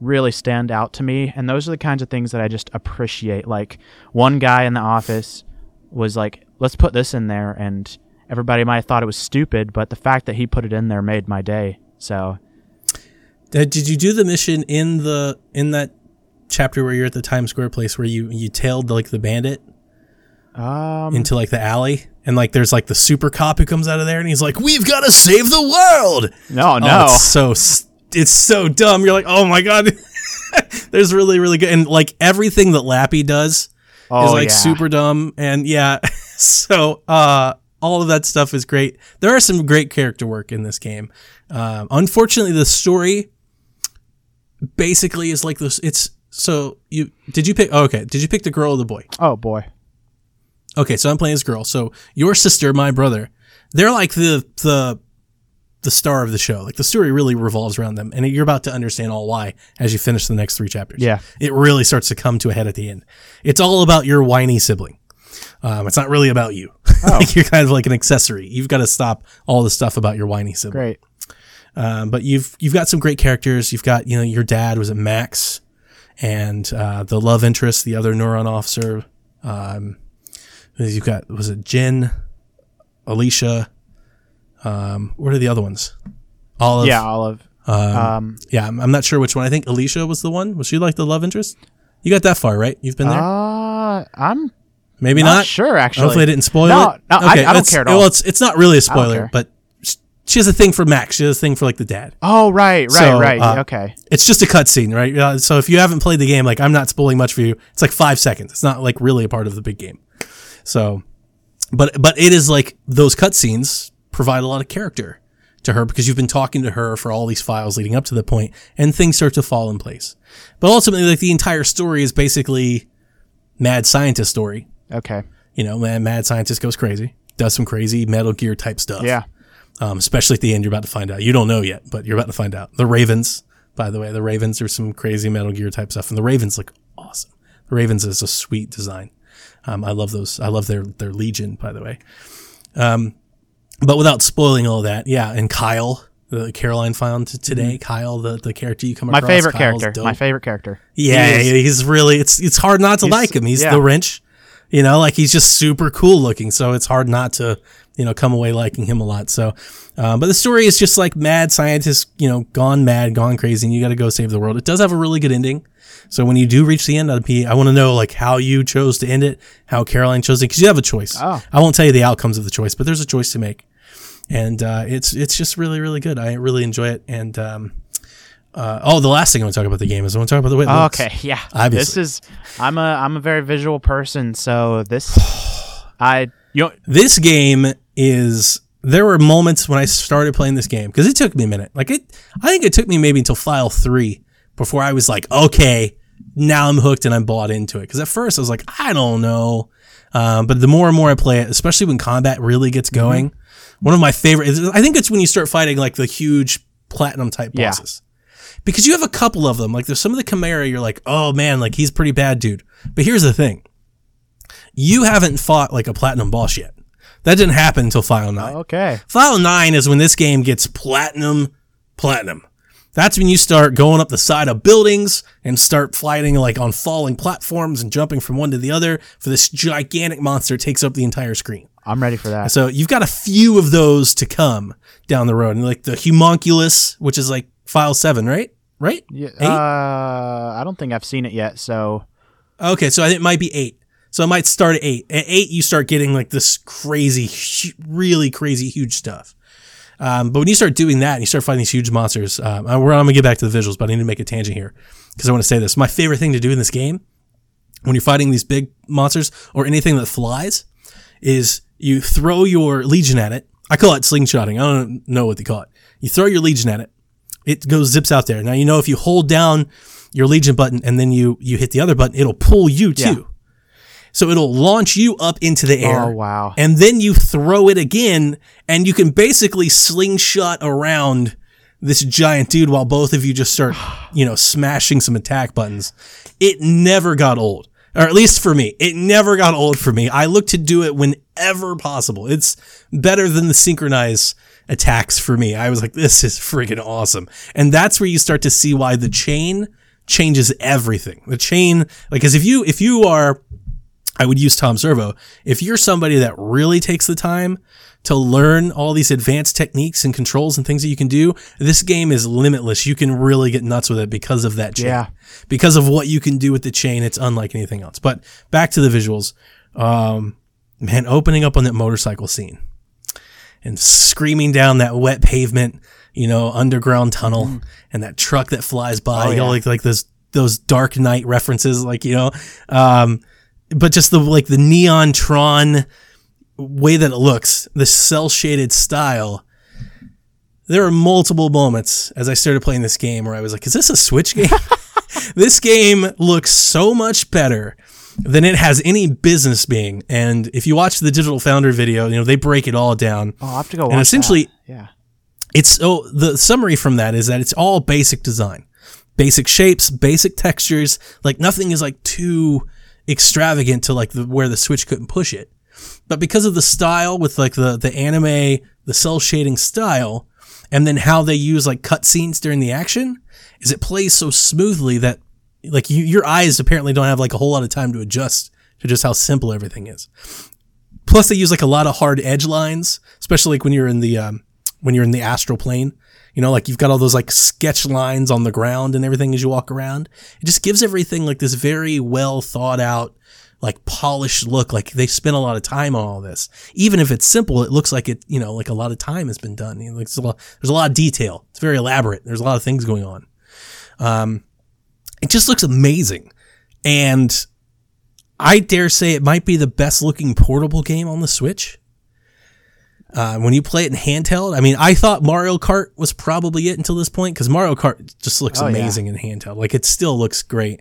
Speaker 3: really stand out to me and those are the kinds of things that I just appreciate. Like one guy in the office was like, "Let's put this in there," and everybody might have thought it was stupid, but the fact that he put it in there made my day. So
Speaker 2: did you do the mission in the in that chapter where you're at the Times Square place where you you tailed like the bandit
Speaker 3: um,
Speaker 2: into like the alley and like there's like the super cop who comes out of there and he's like we've got to save the world.
Speaker 3: no,
Speaker 2: Oh,
Speaker 3: no,
Speaker 2: it's so it's so dumb. You're like oh my god. [laughs] there's really really good and like everything that Lappy does is
Speaker 3: Oh,
Speaker 2: like
Speaker 3: yeah.
Speaker 2: super dumb and yeah. [laughs] so uh all of that stuff is great. There are some great character work in this game. Um, unfortunately, the story basically is like this. It's so you did you pick? Oh, okay, did you pick the girl or the boy?
Speaker 3: Oh boy.
Speaker 2: Okay, so I'm playing as girl. So your sister, my brother, they're like the the the star of the show. Like the story really revolves around them, and you're about to understand all why as you finish the next three chapters.
Speaker 3: Yeah.
Speaker 2: it really starts to come to a head at the end. It's all about your whiny sibling. Um, it's not really about you. [laughs] like you're kind of like an accessory. You've got to stop all the stuff about your whiny sibling.
Speaker 3: Great.
Speaker 2: Um, but you've you've got some great characters. You've got you know your dad was a Max, and uh, the love interest, the other neuron officer. Um, you've got was it Jen, Alicia. Um, what are the other ones? Olive.
Speaker 3: yeah, Olive. Um,
Speaker 2: yeah. I'm, I'm not sure which one. I think Alicia was the one. Was she like the love interest? You got that far, right? You've been there.
Speaker 3: uh, I'm
Speaker 2: Maybe
Speaker 3: not
Speaker 2: not.
Speaker 3: sure actually.
Speaker 2: Hopefully, I didn't spoil
Speaker 3: No,
Speaker 2: it.
Speaker 3: no, I- I don't care at all.
Speaker 2: Well, it's it's not really a spoiler, but she has a thing for Max. She has a thing for like the dad.
Speaker 3: Oh right, right,
Speaker 2: So,
Speaker 3: right.
Speaker 2: uh,
Speaker 3: okay.
Speaker 2: it's just a cutscene, right? Uh, so if you haven't played the game, like I'm not spoiling much for you. It's like five seconds. It's not like really a part of the big game. So, but but it is like those cutscenes provide a lot of character to her because you've been talking to her for all these files leading up to the point, and things start to fall in place. But ultimately, like the entire story is basically mad scientist story.
Speaker 3: Okay.
Speaker 2: You know, mad, mad scientist goes crazy, does some crazy Metal Gear type stuff.
Speaker 3: Yeah.
Speaker 2: Um, especially at the end, you're about to find out. You don't know yet, but you're about to find out. The Ravens, by the way, the Ravens are some crazy Metal Gear type stuff, and the Ravens look awesome. The Ravens is a sweet design. Um, I love those. I love their their Legion, by the way. Um, but without spoiling all that, yeah. And Kyle, the Caroline found today, Kyle, the, the character you come
Speaker 3: Mm-hmm. My
Speaker 2: across,
Speaker 3: favorite
Speaker 2: Kyle's
Speaker 3: character.
Speaker 2: dope.
Speaker 3: My favorite character.
Speaker 2: Yeah,
Speaker 3: He
Speaker 2: he's really it's it's hard not to like him. He's
Speaker 3: yeah.
Speaker 2: the wrench. You know, like he's just super cool looking, so it's hard not to, you know, come away liking him a lot. So, um, but the story is just like mad scientists, you know, gone mad, gone crazy, and you got to go save the world. It does have a really good ending. So when you do reach the end, of the I want to know like how you chose to end it, how Caroline chose it, because you have a choice.
Speaker 3: Oh.
Speaker 2: I won't tell you the outcomes of the choice, but there's a choice to make, and uh, it's it's just really really good. I really enjoy it, and um, Uh, oh, the last thing I want to talk about the game is I want to talk about the way
Speaker 3: Oh, okay, yeah.
Speaker 2: Obviously.
Speaker 3: This is I'm a I'm a very visual person, so this [sighs] I you know,
Speaker 2: This game is. There were moments when I started playing this game because it took me a minute. Like it, I think it took me maybe until file three before I was like, okay, now I'm hooked and I'm bought into it. Because at first I was like, I don't know, um, but the more and more I play it, especially when combat really gets
Speaker 3: Mm-hmm.
Speaker 2: going, one of my favorite. Is, I think it's when you start fighting like the huge platinum type
Speaker 3: Yeah.
Speaker 2: bosses. Because you have a couple of them. Like there's some of the Chimera, you're like, oh man, like he's pretty bad, dude. But here's the thing. You haven't fought like a platinum boss yet. That didn't happen until File 9.
Speaker 3: okay.
Speaker 2: File 9 is when this game gets platinum, platinum. That's when you start going up the side of buildings and start flying like on falling platforms and jumping from one to the other for this gigantic monster takes up the entire screen.
Speaker 3: I'm ready for that.
Speaker 2: So you've got a few of those to come down the road. And like the Homunculus, which is like File 7, right? Right?
Speaker 3: Yeah, uh, I don't think I've seen it yet, so
Speaker 2: Okay, so it might be eight. So it might start at eight. At eight, you start getting like this crazy, really crazy, huge stuff. Um, but when you start doing that and you start fighting these huge monsters, um, I, am gonna get back to the visuals, but I need to make a tangent here because I want to say this. My favorite thing to do in this game, when you're fighting these big monsters or anything that flies, is you throw your legion at it. I call it slingshotting. I don't know what they call it. You throw your legion at it. It goes zips out there. Now you know if you hold down your legion button and then you you hit the other button, it'll pull you too.
Speaker 3: Yeah.
Speaker 2: So it'll launch you up into the air.
Speaker 3: Oh, wow.
Speaker 2: And then you throw it again and you can basically slingshot around this giant dude while both of you just start, [sighs] you know, smashing some attack buttons. It never got old. Or at least for me, it never got old for me. I look to do it whenever possible. It's better than the synchronized attacks for me. I was like, this is freaking awesome. And that's where you start to see why the chain changes everything. The chain, like, cause if you, if you are, I would use Tom Servo. If you're somebody that really takes the time to learn all these advanced techniques and controls and things that you can do, this game is limitless. You can really get nuts with it because of that chain.
Speaker 3: Yeah.
Speaker 2: Because of what you can do with the chain, it's unlike anything else. But back to the visuals. Um, man, opening up on that motorcycle scene and screaming down that wet pavement, you know, underground tunnel and that truck that flies by.
Speaker 3: Oh,
Speaker 2: you know,
Speaker 3: yeah.
Speaker 2: like, like those, those dark knight references, like, you know, um, but just the, like the neon tron way that it looks, the cell shaded style. There were multiple moments as I started playing this game where I was like, is this a Switch game? [laughs] [laughs] this game looks so much better than it has any business being. And if you watch the Digital Foundry video, you know, they break it all down.
Speaker 3: Oh, I'll have to go.
Speaker 2: And essentially-
Speaker 3: that. yeah.
Speaker 2: It's so the summary from that is that it's all basic design, basic shapes, basic textures. Like nothing is like too extravagant to like the, where the Switch couldn't push it. But because of the style with like the the anime, the cell shading style, and then how they use like cutscenes during the action, is it plays so smoothly that like you, your eyes apparently don't have like a whole lot of time to adjust to just how simple everything is. Plus, they use like a lot of hard edge lines, especially like when you're in the um, when you're in the astral plane. You know, like you've got all those like sketch lines on the ground and everything as you walk around. It just gives everything like this very well thought out, like polished look. Like they spent a lot of time on all this. Even if it's simple, it looks like it. You know, like a lot of time has been done. You know, like there's, a lot, there's a lot of detail. It's very elaborate. There's a lot of things going on. Um, it just looks amazing, and I dare say it might be the best looking portable game on the Switch. Uh, when you play it in handheld, I mean, I thought Mario Kart was probably it until this point because Mario Kart just looks
Speaker 3: Oh, yeah.
Speaker 2: amazing in handheld. Like it still looks great.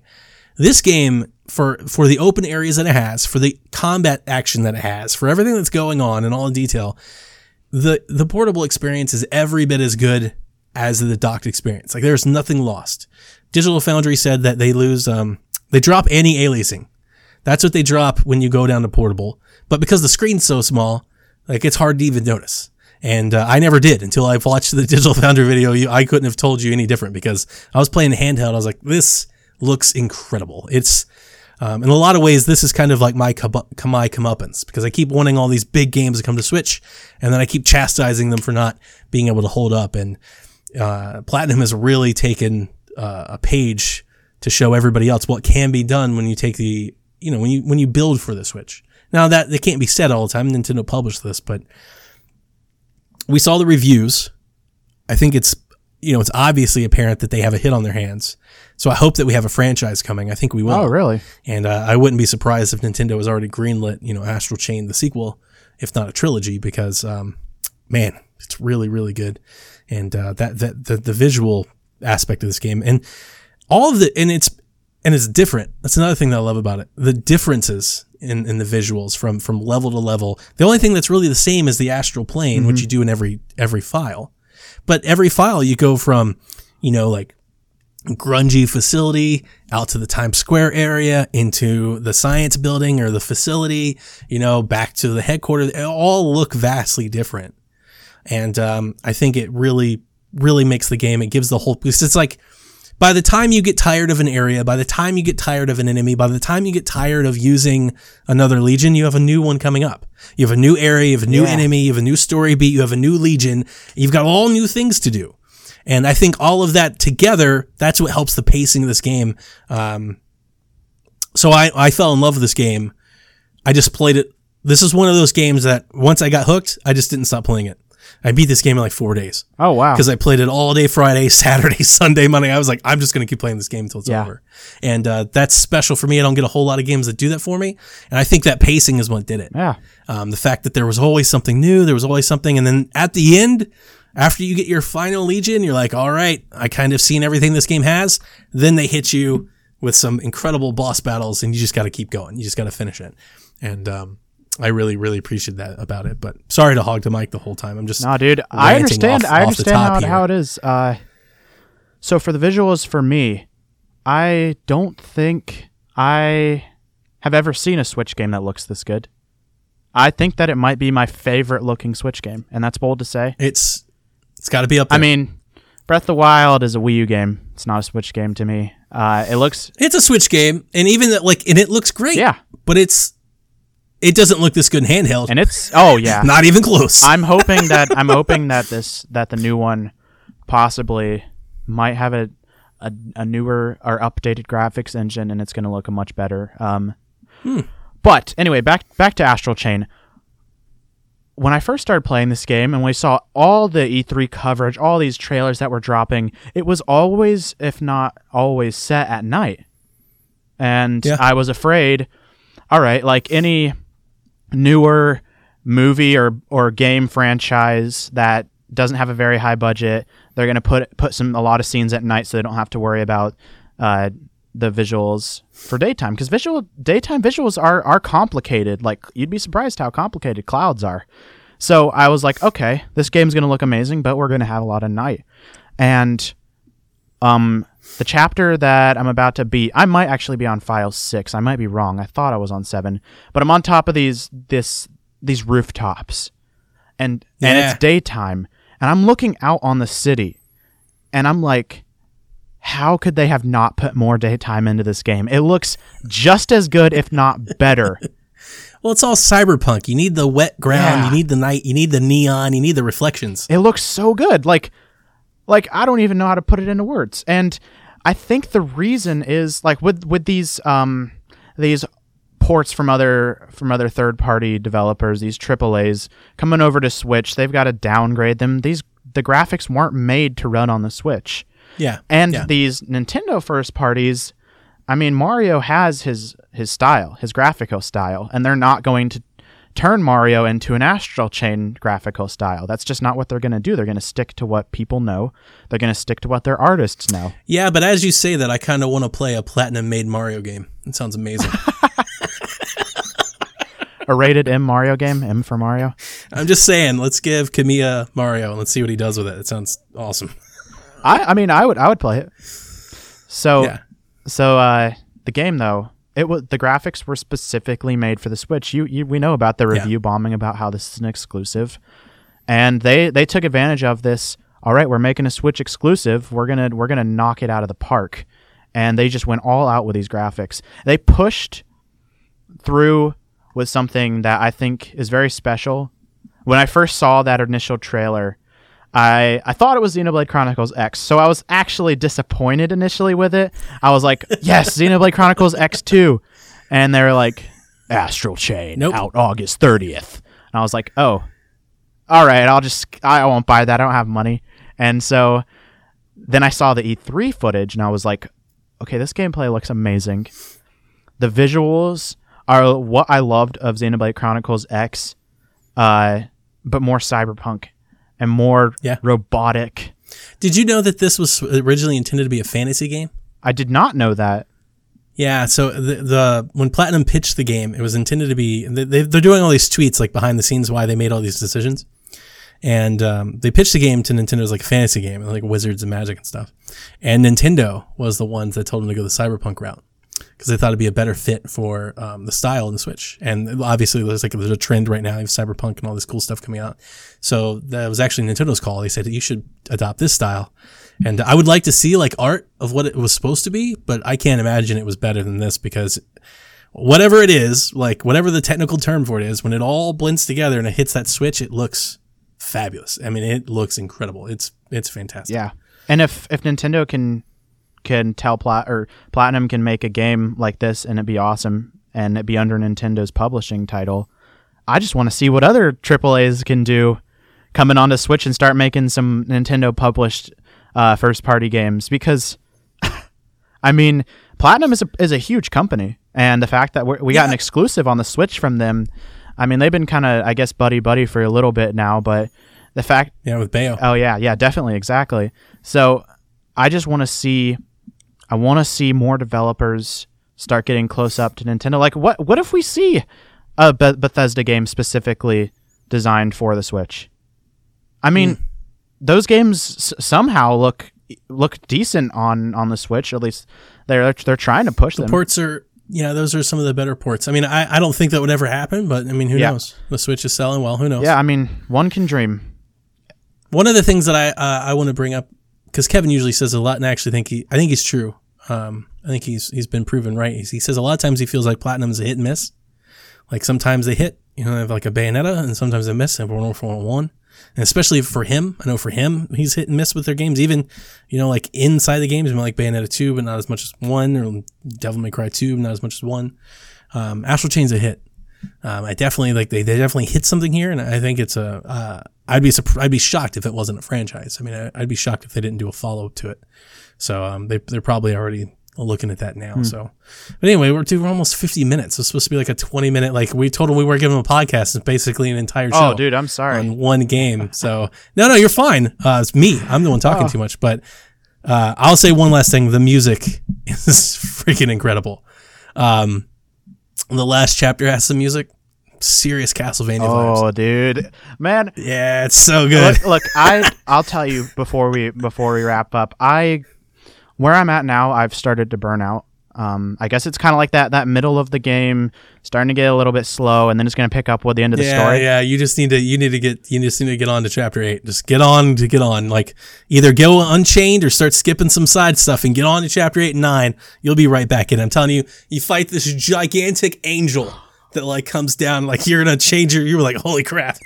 Speaker 2: This game for for the open areas that it has, for the combat action that it has, for everything that's going on in all in detail, the the portable experience is every bit as good as the docked experience. Like there's nothing lost. Digital Foundry said that they lose um they drop anti-aliasing. That's what they drop when you go down to portable. But because the screen's so small, like it's hard to even notice. And uh, I never did until I watched the [laughs] Digital Foundry video. You, I couldn't have told you any different because I was playing handheld. I was like, this looks incredible. It's um, in a lot of ways, this is kind of like my come my comeuppance because I keep wanting all these big games to come to Switch, and then I keep chastising them for not being able to hold up. And uh, Platinum has really taken uh, a page to show everybody else what can be done when you take the you know when you when you build for the Switch. Now that it can't be said all the time. Nintendo published this, but we saw the reviews. I think it's you know, it's obviously apparent that they have a hit on their hands. So I hope that we have a franchise coming. I think we will.
Speaker 3: Oh, really?
Speaker 2: And uh, I wouldn't be surprised if Nintendo has already greenlit, you know, Astral Chain, the sequel, if not a trilogy, because um, man, it's really, really good. And uh, that that the, the visual aspect of this game and all of the and it's and it's different. That's another thing that I love about it. The differences in, in the visuals from from level to level. The only thing that's really the same is the astral plane, which you do in every every file. But every file you go from, you know, like grungy facility out to the Times Square area into the science building or the facility, you know, back to the headquarters. They all look vastly different. And um, I think it really, really makes the game. It gives the whole boost. It's like by the time you get tired of an area, by the time you get tired of an enemy, by the time you get tired of using another legion, you have a new one coming up. You have a new area, you have a new
Speaker 3: Yeah.
Speaker 2: enemy, you have a new story beat, you have a new legion. You've got all new things to do. And I think all of that together, that's what helps the pacing of this game. Um, so I, I fell in love with this game. I just played it. This is one of those games that once I got hooked, I just didn't stop playing it. I beat this game in like four days
Speaker 3: Oh, wow.
Speaker 2: because I played it all day Friday, [laughs] Saturday, Sunday, Monday. I was like, I'm just going to keep playing this game until it's
Speaker 3: Yeah.
Speaker 2: over. And uh, that's special for me. I don't get a whole lot of games that do that for me. And I think that pacing is what did it.
Speaker 3: Yeah.
Speaker 2: Um, the fact that there was always something new, there was always something. And then at the end, after you get your final Legion, you're like, all right, I kind of seen everything this game has. Then they hit you with some incredible boss battles and you just got to keep going. You just got to finish it. And, um, I really, really appreciate that about it, but sorry to hog the mic the whole time. I'm just
Speaker 3: No, dude, I understand.
Speaker 2: off-
Speaker 3: I understand how it, how it is. Uh, so for the visuals, for me, I don't think I have ever seen a Switch game that looks this good. I think that it might be my favorite looking Switch game, and that's bold to say.
Speaker 2: It's it's got to be up there.
Speaker 3: I mean, Breath of the Wild is a Wii U game. It's not a Switch game to me. Uh, it looks,
Speaker 2: it's a Switch game, and even that, like, and it looks great.
Speaker 3: yeah,
Speaker 2: but it's it doesn't look this good in handheld.
Speaker 3: and it's oh yeah. [laughs]
Speaker 2: Not even close.
Speaker 3: I'm hoping that [laughs] I'm hoping that this that the new one possibly might have a a, a newer or updated graphics engine and it's going to look much better. Um, But anyway, back back to Astral Chain. When I first started playing this game and we saw all the E3 coverage, all these trailers that were dropping, it was always, if not always, set at night. And
Speaker 2: Yeah.
Speaker 3: I was afraid, all right, like any newer movie or or game franchise that doesn't have a very high budget, they're gonna put put some a lot of scenes at night so they don't have to worry about uh, the visuals for daytime because visual daytime visuals are are complicated. Like you'd be surprised how complicated clouds are. So I was like, okay, this game's gonna look amazing, but we're gonna have a lot of night. And um, the chapter that I'm about to beat, I might actually be on file six. I might be wrong. I thought I was on seven, but I'm on top of these this these rooftops, and and it's daytime, and I'm looking out on the city, and I'm like, how could they have not put more daytime into this game? It looks just as good, if not better. [laughs]
Speaker 2: well, it's all cyberpunk. You need the wet ground.
Speaker 3: Yeah.
Speaker 2: You need the night. You need the neon. You need the reflections.
Speaker 3: It looks so good. Like like I don't even know how to put it into words. And I think the reason is like with with these um these ports from other from other third party developers, these AAAs coming over to Switch, they've got to downgrade them. These the graphics weren't made to run on the Switch.
Speaker 2: Yeah.
Speaker 3: And
Speaker 2: yeah.
Speaker 3: these Nintendo first parties, I mean, Mario has his his style, his graphical style, and they're not going to turn Mario into an Astral Chain graphical style. That's just not what they're going to do. They're going to stick to what people know. They're going to stick to what their artists know.
Speaker 2: yeah, but as you say that, I kind of want to play a platinum made Mario game. It sounds amazing. [laughs]
Speaker 3: A rated M Mario game, M for Mario.
Speaker 2: I'm just saying, let's give Kamiya Mario and let's see what he does with it. It sounds awesome.
Speaker 3: I I mean, I would I would play it. So
Speaker 2: Yeah.
Speaker 3: so uh the game though, it was the graphics were specifically made for the Switch. You, you we know about the
Speaker 2: Yeah.
Speaker 3: review bombing about how this is an exclusive, and they they took advantage of this. All right, we're making a Switch exclusive. We're gonna we're gonna knock it out of the park, and they just went all out with these graphics. They pushed through with something that I think is very special. When I first saw that initial trailer, I I thought it was Xenoblade Chronicles X, so I was actually disappointed initially with it. I was like, [laughs] "Yes, Xenoblade Chronicles X two," and they were like, "Astral Chain
Speaker 2: Nope.
Speaker 3: out August thirtieth," and I was like, "Oh, all right, I'll just I won't buy that. I don't have money." And so then I saw the E3 footage and I was like, okay, this gameplay looks amazing. The visuals are what I loved of Xenoblade Chronicles X, uh, but more cyberpunk and more
Speaker 2: Yeah.
Speaker 3: robotic.
Speaker 2: Did you know that this was originally intended to be a fantasy game?
Speaker 3: I did not know that.
Speaker 2: Yeah, so the, the when Platinum pitched the game, it was intended to be. They, they- they're doing all these tweets like behind the scenes why they made all these decisions, and um, they pitched the game to Nintendo as like a fantasy game, like wizards and magic and stuff. And Nintendo was the ones that told them to go the cyberpunk route because they thought it'd be a better fit for um, the style in the Switch. And obviously, there's like there's a trend right now of cyberpunk and all this cool stuff coming out. So that was actually Nintendo's call. They said you should adopt this style. And I would like to see like art of what it was supposed to be, but I can't imagine it was better than this because whatever it is, like whatever the technical term for it is, when it all blends together and it hits that switch, it looks fabulous. I mean, it looks incredible. It's it's fantastic.
Speaker 3: Yeah, and if if Nintendo can can tell plat or Platinum can make a game like this and it be awesome and it be under Nintendo's publishing title, I just want to see what other AAA's can do coming onto Switch and start making some Nintendo published uh, first party games because [laughs] I mean Platinum is a is a huge company and the fact that we got an exclusive on the Switch from them, I mean they've been kind of I guess buddy buddy for a little bit now, but the fact
Speaker 2: Yeah, with Bayo.
Speaker 3: Oh yeah, yeah, definitely, exactly. So I just want to see, I want to see more developers start getting close up to Nintendo. Like, what what if we see a Be- Bethesda game specifically designed for the Switch? I mean,
Speaker 2: Hmm.
Speaker 3: those games s- somehow look look decent on on the Switch. At least they're they're trying to push them.
Speaker 2: ports are yeah those are some of the better ports i mean i, I don't think that would ever happen but i mean who
Speaker 3: Yeah.
Speaker 2: knows the switch is selling well who knows
Speaker 3: yeah, I mean, one can dream.
Speaker 2: one of the things that i uh, i want to bring up because kevin usually says a lot and i actually think he i think he's true um i think he's he's been proven right he says a lot of times he feels like platinum is a hit and miss like sometimes they hit you know they have like a bayonetta and sometimes they miss and one for one and especially for him i know for him he's hit and miss with their games even you know like inside the games like bayonetta 2 but not as much as one or devil may cry 2 but not as much as one um, Astral Chain's a hit. Um, I definitely like they, they definitely hit something here, and I think it's a. Uh, I'd be surprised, I'd be shocked if it wasn't a franchise. I mean, I, I'd be shocked if they didn't do a follow up to it. So um, they they're probably already looking at that now. So, but anyway, we're, dude, we're almost fifty minutes. It's supposed to be like a twenty minute. Like we told them we weren't giving them a podcast. It's basically an entire show.
Speaker 3: Oh, dude, I'm sorry.
Speaker 2: On one game. So no, no, you're fine. Uh, it's me. I'm the one talking
Speaker 3: Oh.
Speaker 2: too much. But uh, I'll say one last thing. The music [laughs] is freaking incredible. Um, the last chapter has some music. Serious Castlevania vibes.
Speaker 3: Oh, dude, man,
Speaker 2: Yeah, it's so good.
Speaker 3: look, look, I [laughs] I'll tell you before we before we wrap up. I where I'm at now, I've started to burn out. Um, I guess it's kind of like that that middle of the game starting to get a little bit slow, and then it's going to pick up with the end of the
Speaker 2: yeah,
Speaker 3: story.
Speaker 2: yeah. You just need to you need to get you just need to get on to chapter eight. Just get on to get on. Like either go unchained or start skipping some side stuff and get on to chapter eight and nine. You'll be right back in. I'm telling you, you fight this gigantic angel that like comes down. Like you're gonna change your. You were like, holy crap.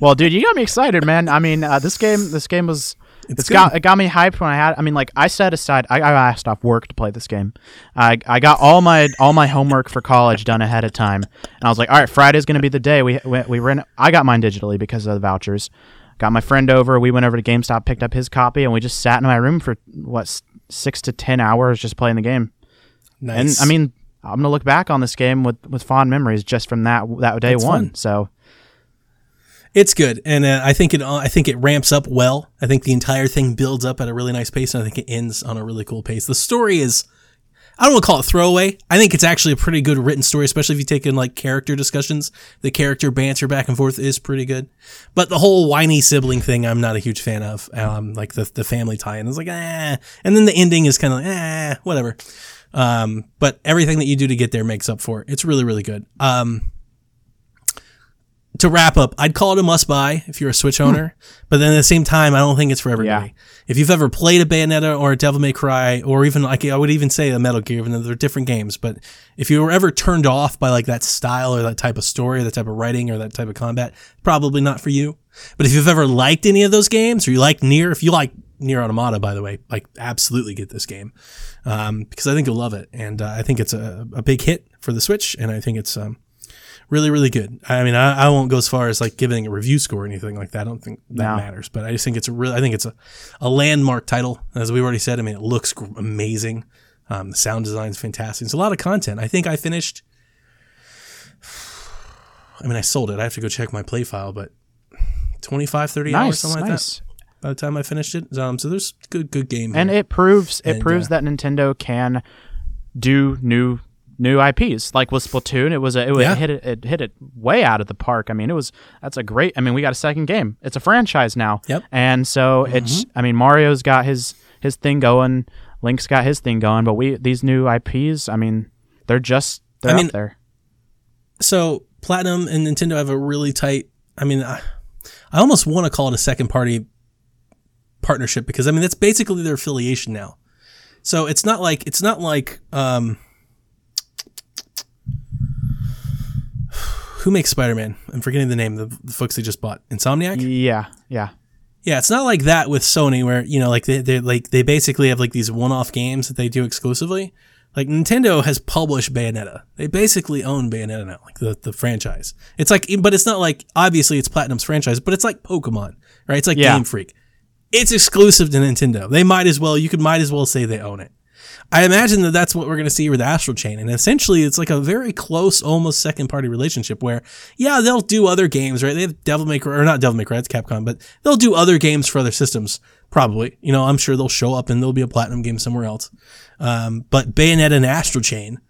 Speaker 3: Well, dude, you got me excited, man. I mean, uh, this game this game was.
Speaker 2: It's
Speaker 3: It's got it got me hyped when I had. I mean, like I set aside. I, I asked off work to play this game. I, I got all my all my homework for college done ahead of time, and I was like, all right, Friday's gonna be the day. We we, we rent. I got mine digitally because of the vouchers. Got my friend over. We went over to GameStop, picked up his copy, and we just sat in my room for what six to ten hours just playing the game.
Speaker 2: Nice.
Speaker 3: And I mean, I'm gonna look back on this game with, with fond memories just from that that day one.
Speaker 2: fun.
Speaker 3: So
Speaker 2: It's good, and uh, I think it. uh, I think it ramps up well. I think the entire thing builds up at a really nice pace, and I think it ends on a really cool pace. The story is, I don't want to call it throwaway. I think it's actually a pretty good written story, especially if you take in like character discussions. The character banter back and forth is pretty good, but the whole whiny sibling thing, I'm not a huge fan of. Um, like the the family tie-in is like ah, and then the ending is kind of like ah, whatever. Um, but everything that you do to get there makes up for it. It's really really good. Um, to wrap up, I'd call it a must buy if you're a Switch owner, but then at the same time, I don't think it's for everybody.
Speaker 3: Yeah.
Speaker 2: If you've ever played a Bayonetta or a Devil May Cry, or even like I would even say a Metal Gear, even though they're different games, but if you were ever turned off by like that style or that type of story, or that type of writing, or that type of combat, probably not for you. But if you've ever liked any of those games, or you like Nier, if you like Nier Automata, by the way, like absolutely get this game um, because I think you'll love it, and uh, I think it's a, a big hit for the Switch, and I think it's um, really really good. I mean I, I won't go as far as like giving a review score or anything like that. I don't think that
Speaker 3: No.
Speaker 2: matters but i just think it's a really i think it's a, a landmark title. As we already said i mean it looks gr- amazing. Um, the sound design is fantastic. It's a lot of content. I think i finished i mean i sold it. I have to go check my play file but 25 30 hours
Speaker 3: Nice,
Speaker 2: something like
Speaker 3: nice.
Speaker 2: that by the time i finished it. Um, so there's good good game
Speaker 3: And
Speaker 2: here.
Speaker 3: it proves it
Speaker 2: And,
Speaker 3: proves
Speaker 2: uh,
Speaker 3: that Nintendo can do new new IPs. Like with Splatoon, it was a, it,
Speaker 2: Yeah.
Speaker 3: it hit it, it hit it way out of the park. I mean, it was that's a great. I mean, we got a second game. It's a franchise now.
Speaker 2: Yep. Mm-hmm.
Speaker 3: And so it's. I mean, Mario's got his his thing going. Link's got his thing going. But we these new IPs. I mean, they're just they're
Speaker 2: I mean,
Speaker 3: up there.
Speaker 2: so Platinum and Nintendo have a really tight. I mean, I, I almost want to call it a second party partnership because I mean that's basically their affiliation now. So it's not like it's not like um, who makes Spider Man? I'm forgetting the name. The, the folks they just bought, Insomniac.
Speaker 3: Yeah. Yeah.
Speaker 2: Yeah, it's not like that with Sony where, you know, like they they like they basically have like these one-off games that they do exclusively. Like Nintendo has published Bayonetta. They basically own Bayonetta now, like the, the franchise. It's like but it's not like obviously it's Platinum's franchise, but it's like Pokemon, right? It's like
Speaker 3: Yeah.
Speaker 2: Game Freak. It's exclusive to Nintendo. They might as well you could might as well say they own it. I imagine that that's what we're going to see with Astral Chain. And essentially, it's like a very close, almost second party relationship where, yeah, they'll do other games, right? They have Devil May Cry, or not Devil May Cry, it's Capcom, but they'll do other games for other systems, probably. You know, I'm sure they'll show up and there'll be a Platinum game somewhere else. Um, but Bayonetta and Astral Chain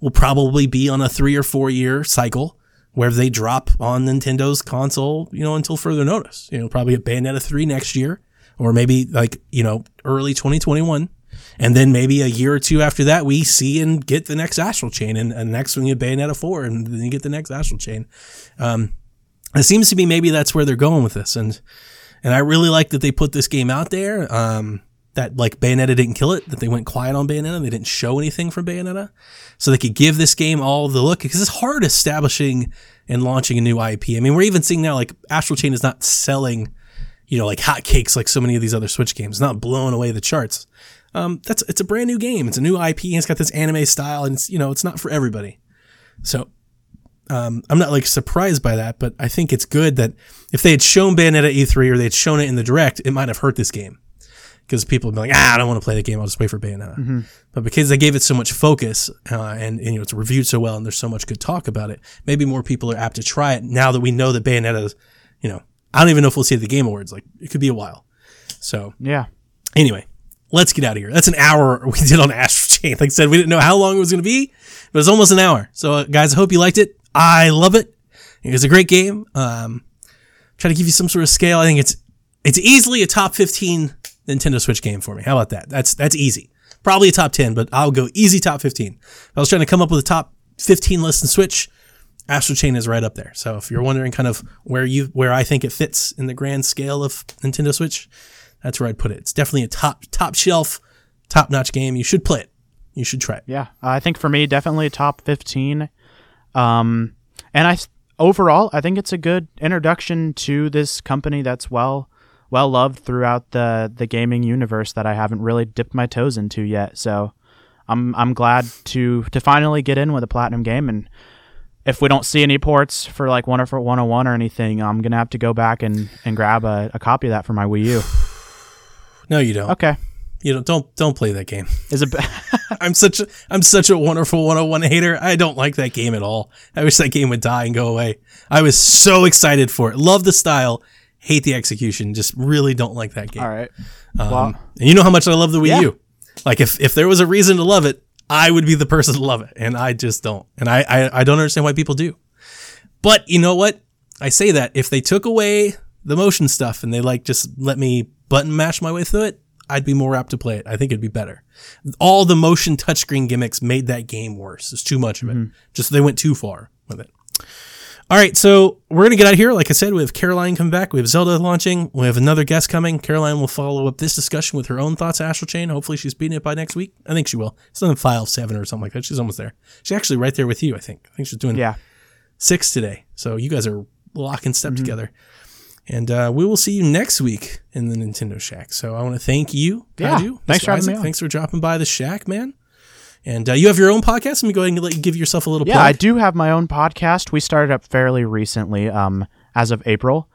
Speaker 2: will probably be on a three or four year cycle where they drop on Nintendo's console, you know, until further notice. You know, probably a Bayonetta 3 next year, or maybe like, you know, early 2021. And then maybe a year or two after that, we see and get the next Astral Chain, and, and next one you Bayonetta 4, and then you get the next Astral Chain. Um, it seems to be maybe that's where they're going with this, and and I really like that they put this game out there. Um, that like Bayonetta didn't kill it, that they went quiet on Bayonetta, they didn't show anything from Bayonetta, so they could give this game all the look because it's hard establishing and launching a new IP. I mean, we're even seeing now like Astral Chain is not selling, you know, like hotcakes like so many of these other Switch games, not blowing away the charts. Um, that's it's a brand new game. It's a new IP. And it's got this anime style, and it's you know it's not for everybody. So um, I'm not like surprised by that, but I think it's good that if they had shown Bayonetta E3 or they had shown it in the direct, it might have hurt this game because people would be like, ah, I don't want to play the game. I'll just wait for Bayonetta. But because they gave it so much focus uh, and, and you know it's reviewed so well and there's so much good talk about it, maybe more people are apt to try it now that we know that Bayonetta you know, I don't even know if we'll see the Game Awards. Like it could be a while. So
Speaker 3: Yeah.
Speaker 2: Anyway, let's get out of here. That's an hour [laughs] we did on Astral Chain. Like I said, we didn't know how long it was going to be, but it's almost an hour. So, uh, guys, I hope you liked it. I love it. It was a great game. Um, try to give you some sort of scale. I think it's it's easily a top fifteen Nintendo Switch game for me. How about that? That's that's easy. Probably a top ten, but I'll go easy top fifteen. If I was trying to come up with a top fifteen list in Switch. Astral Chain is right up there. So if you're wondering kind of where you where I think it fits in the grand scale of Nintendo Switch, that's where I'd put it. It's definitely a top top shelf, top notch game. You should play it. You should try it.
Speaker 3: Yeah, I think for me, definitely top fifteen. Um, and I overall, I think it's a good introduction to this company that's well well loved throughout the the gaming universe that I haven't really dipped my toes into yet. So I'm I'm glad to to finally get in with a platinum game and. If we don't see any ports for like Wonderful 101 or anything, I'm gonna have to go back and, and grab a, a copy of that for my Wii U. [sighs] [sighs] [sighs]
Speaker 2: No, you don't.
Speaker 3: Okay,
Speaker 2: You don't. Don't don't play that game. [laughs]
Speaker 3: is it? [laughs]
Speaker 2: I'm such a I'm such a wonderful 101 hater. I don't like that game at all. I wish that game would die and go away. I was so excited for it. Love the style, hate the execution. Just really don't like that game.
Speaker 3: All right.
Speaker 2: Um,
Speaker 3: Well-
Speaker 2: and you know how much I love the Wii
Speaker 3: Yeah.
Speaker 2: U. Like if if there was a reason to love it, I would be the person to love it, and I just don't. And I I, I don't understand why people do. But you know what? I say that if they took away the motion stuff and they like just let me button mash my way through it, I'd be more apt to play it. I think it'd be better. All the motion touchscreen gimmicks made that game worse. It's too much of it. Just they went too far with it. All right, so we're gonna get out of here. Like I said, we have Caroline come back. We have Zelda launching. We have another guest coming. Caroline will follow up this discussion with her own thoughts. Astral Chain. Hopefully, she's beating it by next week. I think she will. It's on file seven or something like that. She's almost there. She's actually right there with you. I think. I think she's doing
Speaker 3: Yeah.
Speaker 2: six today. So you guys are locking step
Speaker 3: Mm-hmm.
Speaker 2: together. And uh, we will see you next week in the Nintendo Shack. So I want to thank you,
Speaker 3: Yeah. Thanks
Speaker 2: Mr.
Speaker 3: for
Speaker 2: Isaac. Thanks for dropping by the Shack, man. And uh, you have your own podcast. Let me go ahead and let you give yourself a little
Speaker 3: Yeah,
Speaker 2: plug.
Speaker 3: I do have my own podcast. We started up fairly recently, um, as of April.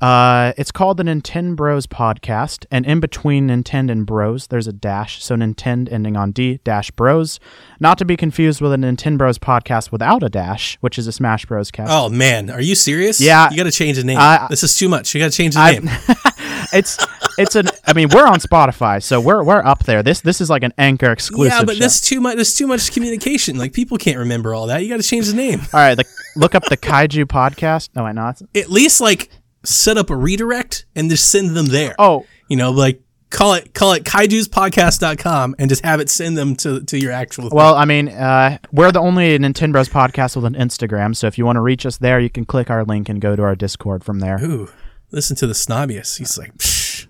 Speaker 3: Uh, it's called the Nintendo Bros Podcast, and in between Nintendo and Bros, there's a dash, so Nintendo ending on D dash Bros, not to be confused with a Nintendo Bros Podcast without a dash, which is a Smash Bros cast.
Speaker 2: Oh man, are you serious?
Speaker 3: Yeah.
Speaker 2: you got to change the name.
Speaker 3: I-
Speaker 2: this is too much. You got to change the
Speaker 3: I-
Speaker 2: name. [laughs]
Speaker 3: It's it's an. I mean, we're on Spotify, so we're we're up there. This this is like an Anchor exclusive.
Speaker 2: yeah, but
Speaker 3: show.
Speaker 2: that's too much. There's too much communication. Like people can't remember all that. You got to change the name.
Speaker 3: all right. The, look up the Kaiju Podcast. No, I not.
Speaker 2: At least like set up a redirect and just send them there.
Speaker 3: Oh,
Speaker 2: you know, like call it call it kaijuspodcast.com and just have it send them to to your actual.
Speaker 3: Well, I mean, uh, we're the only Nintendo Bros podcast with an Instagram, so if you want to reach us there, you can click our link and go to our Discord from there.
Speaker 2: Ooh, listen to the snobbiest. He's like, Psh,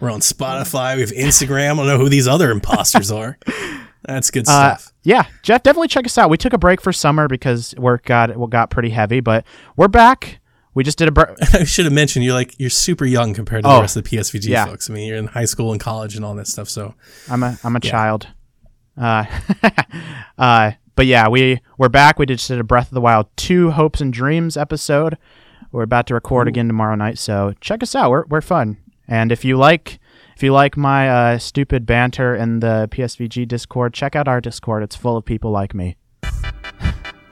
Speaker 2: we're on Spotify. We have Instagram. I don't know who these other imposters are. That's good
Speaker 3: Uh,
Speaker 2: stuff.
Speaker 3: yeah, Jeff, definitely check us out. We took a break for summer because work got well, got pretty heavy, but we're back. We just did a break. [laughs]
Speaker 2: I should have mentioned you're like you're super young compared to
Speaker 3: Oh,
Speaker 2: the rest of the PSVG
Speaker 3: yeah.
Speaker 2: folks. I mean, you're in high school and college and all that stuff. So
Speaker 3: I'm a I'm a child. Uh, [laughs] uh, but yeah, we we're back. We just did a Breath of the Wild two Hopes and Dreams episode. We're about to record again tomorrow night, so check us out. We're we're fun. And if you like if you like my uh, stupid banter in the PSVG Discord, check out our Discord. It's full of people like me.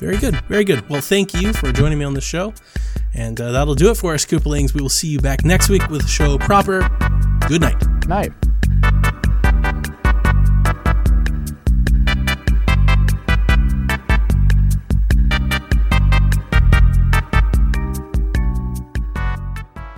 Speaker 2: very good, very good. Well, thank you for joining me on the show, and uh, that'll do it for our Scoopalings. We will see you back next week with the show proper. Good night.
Speaker 3: Night.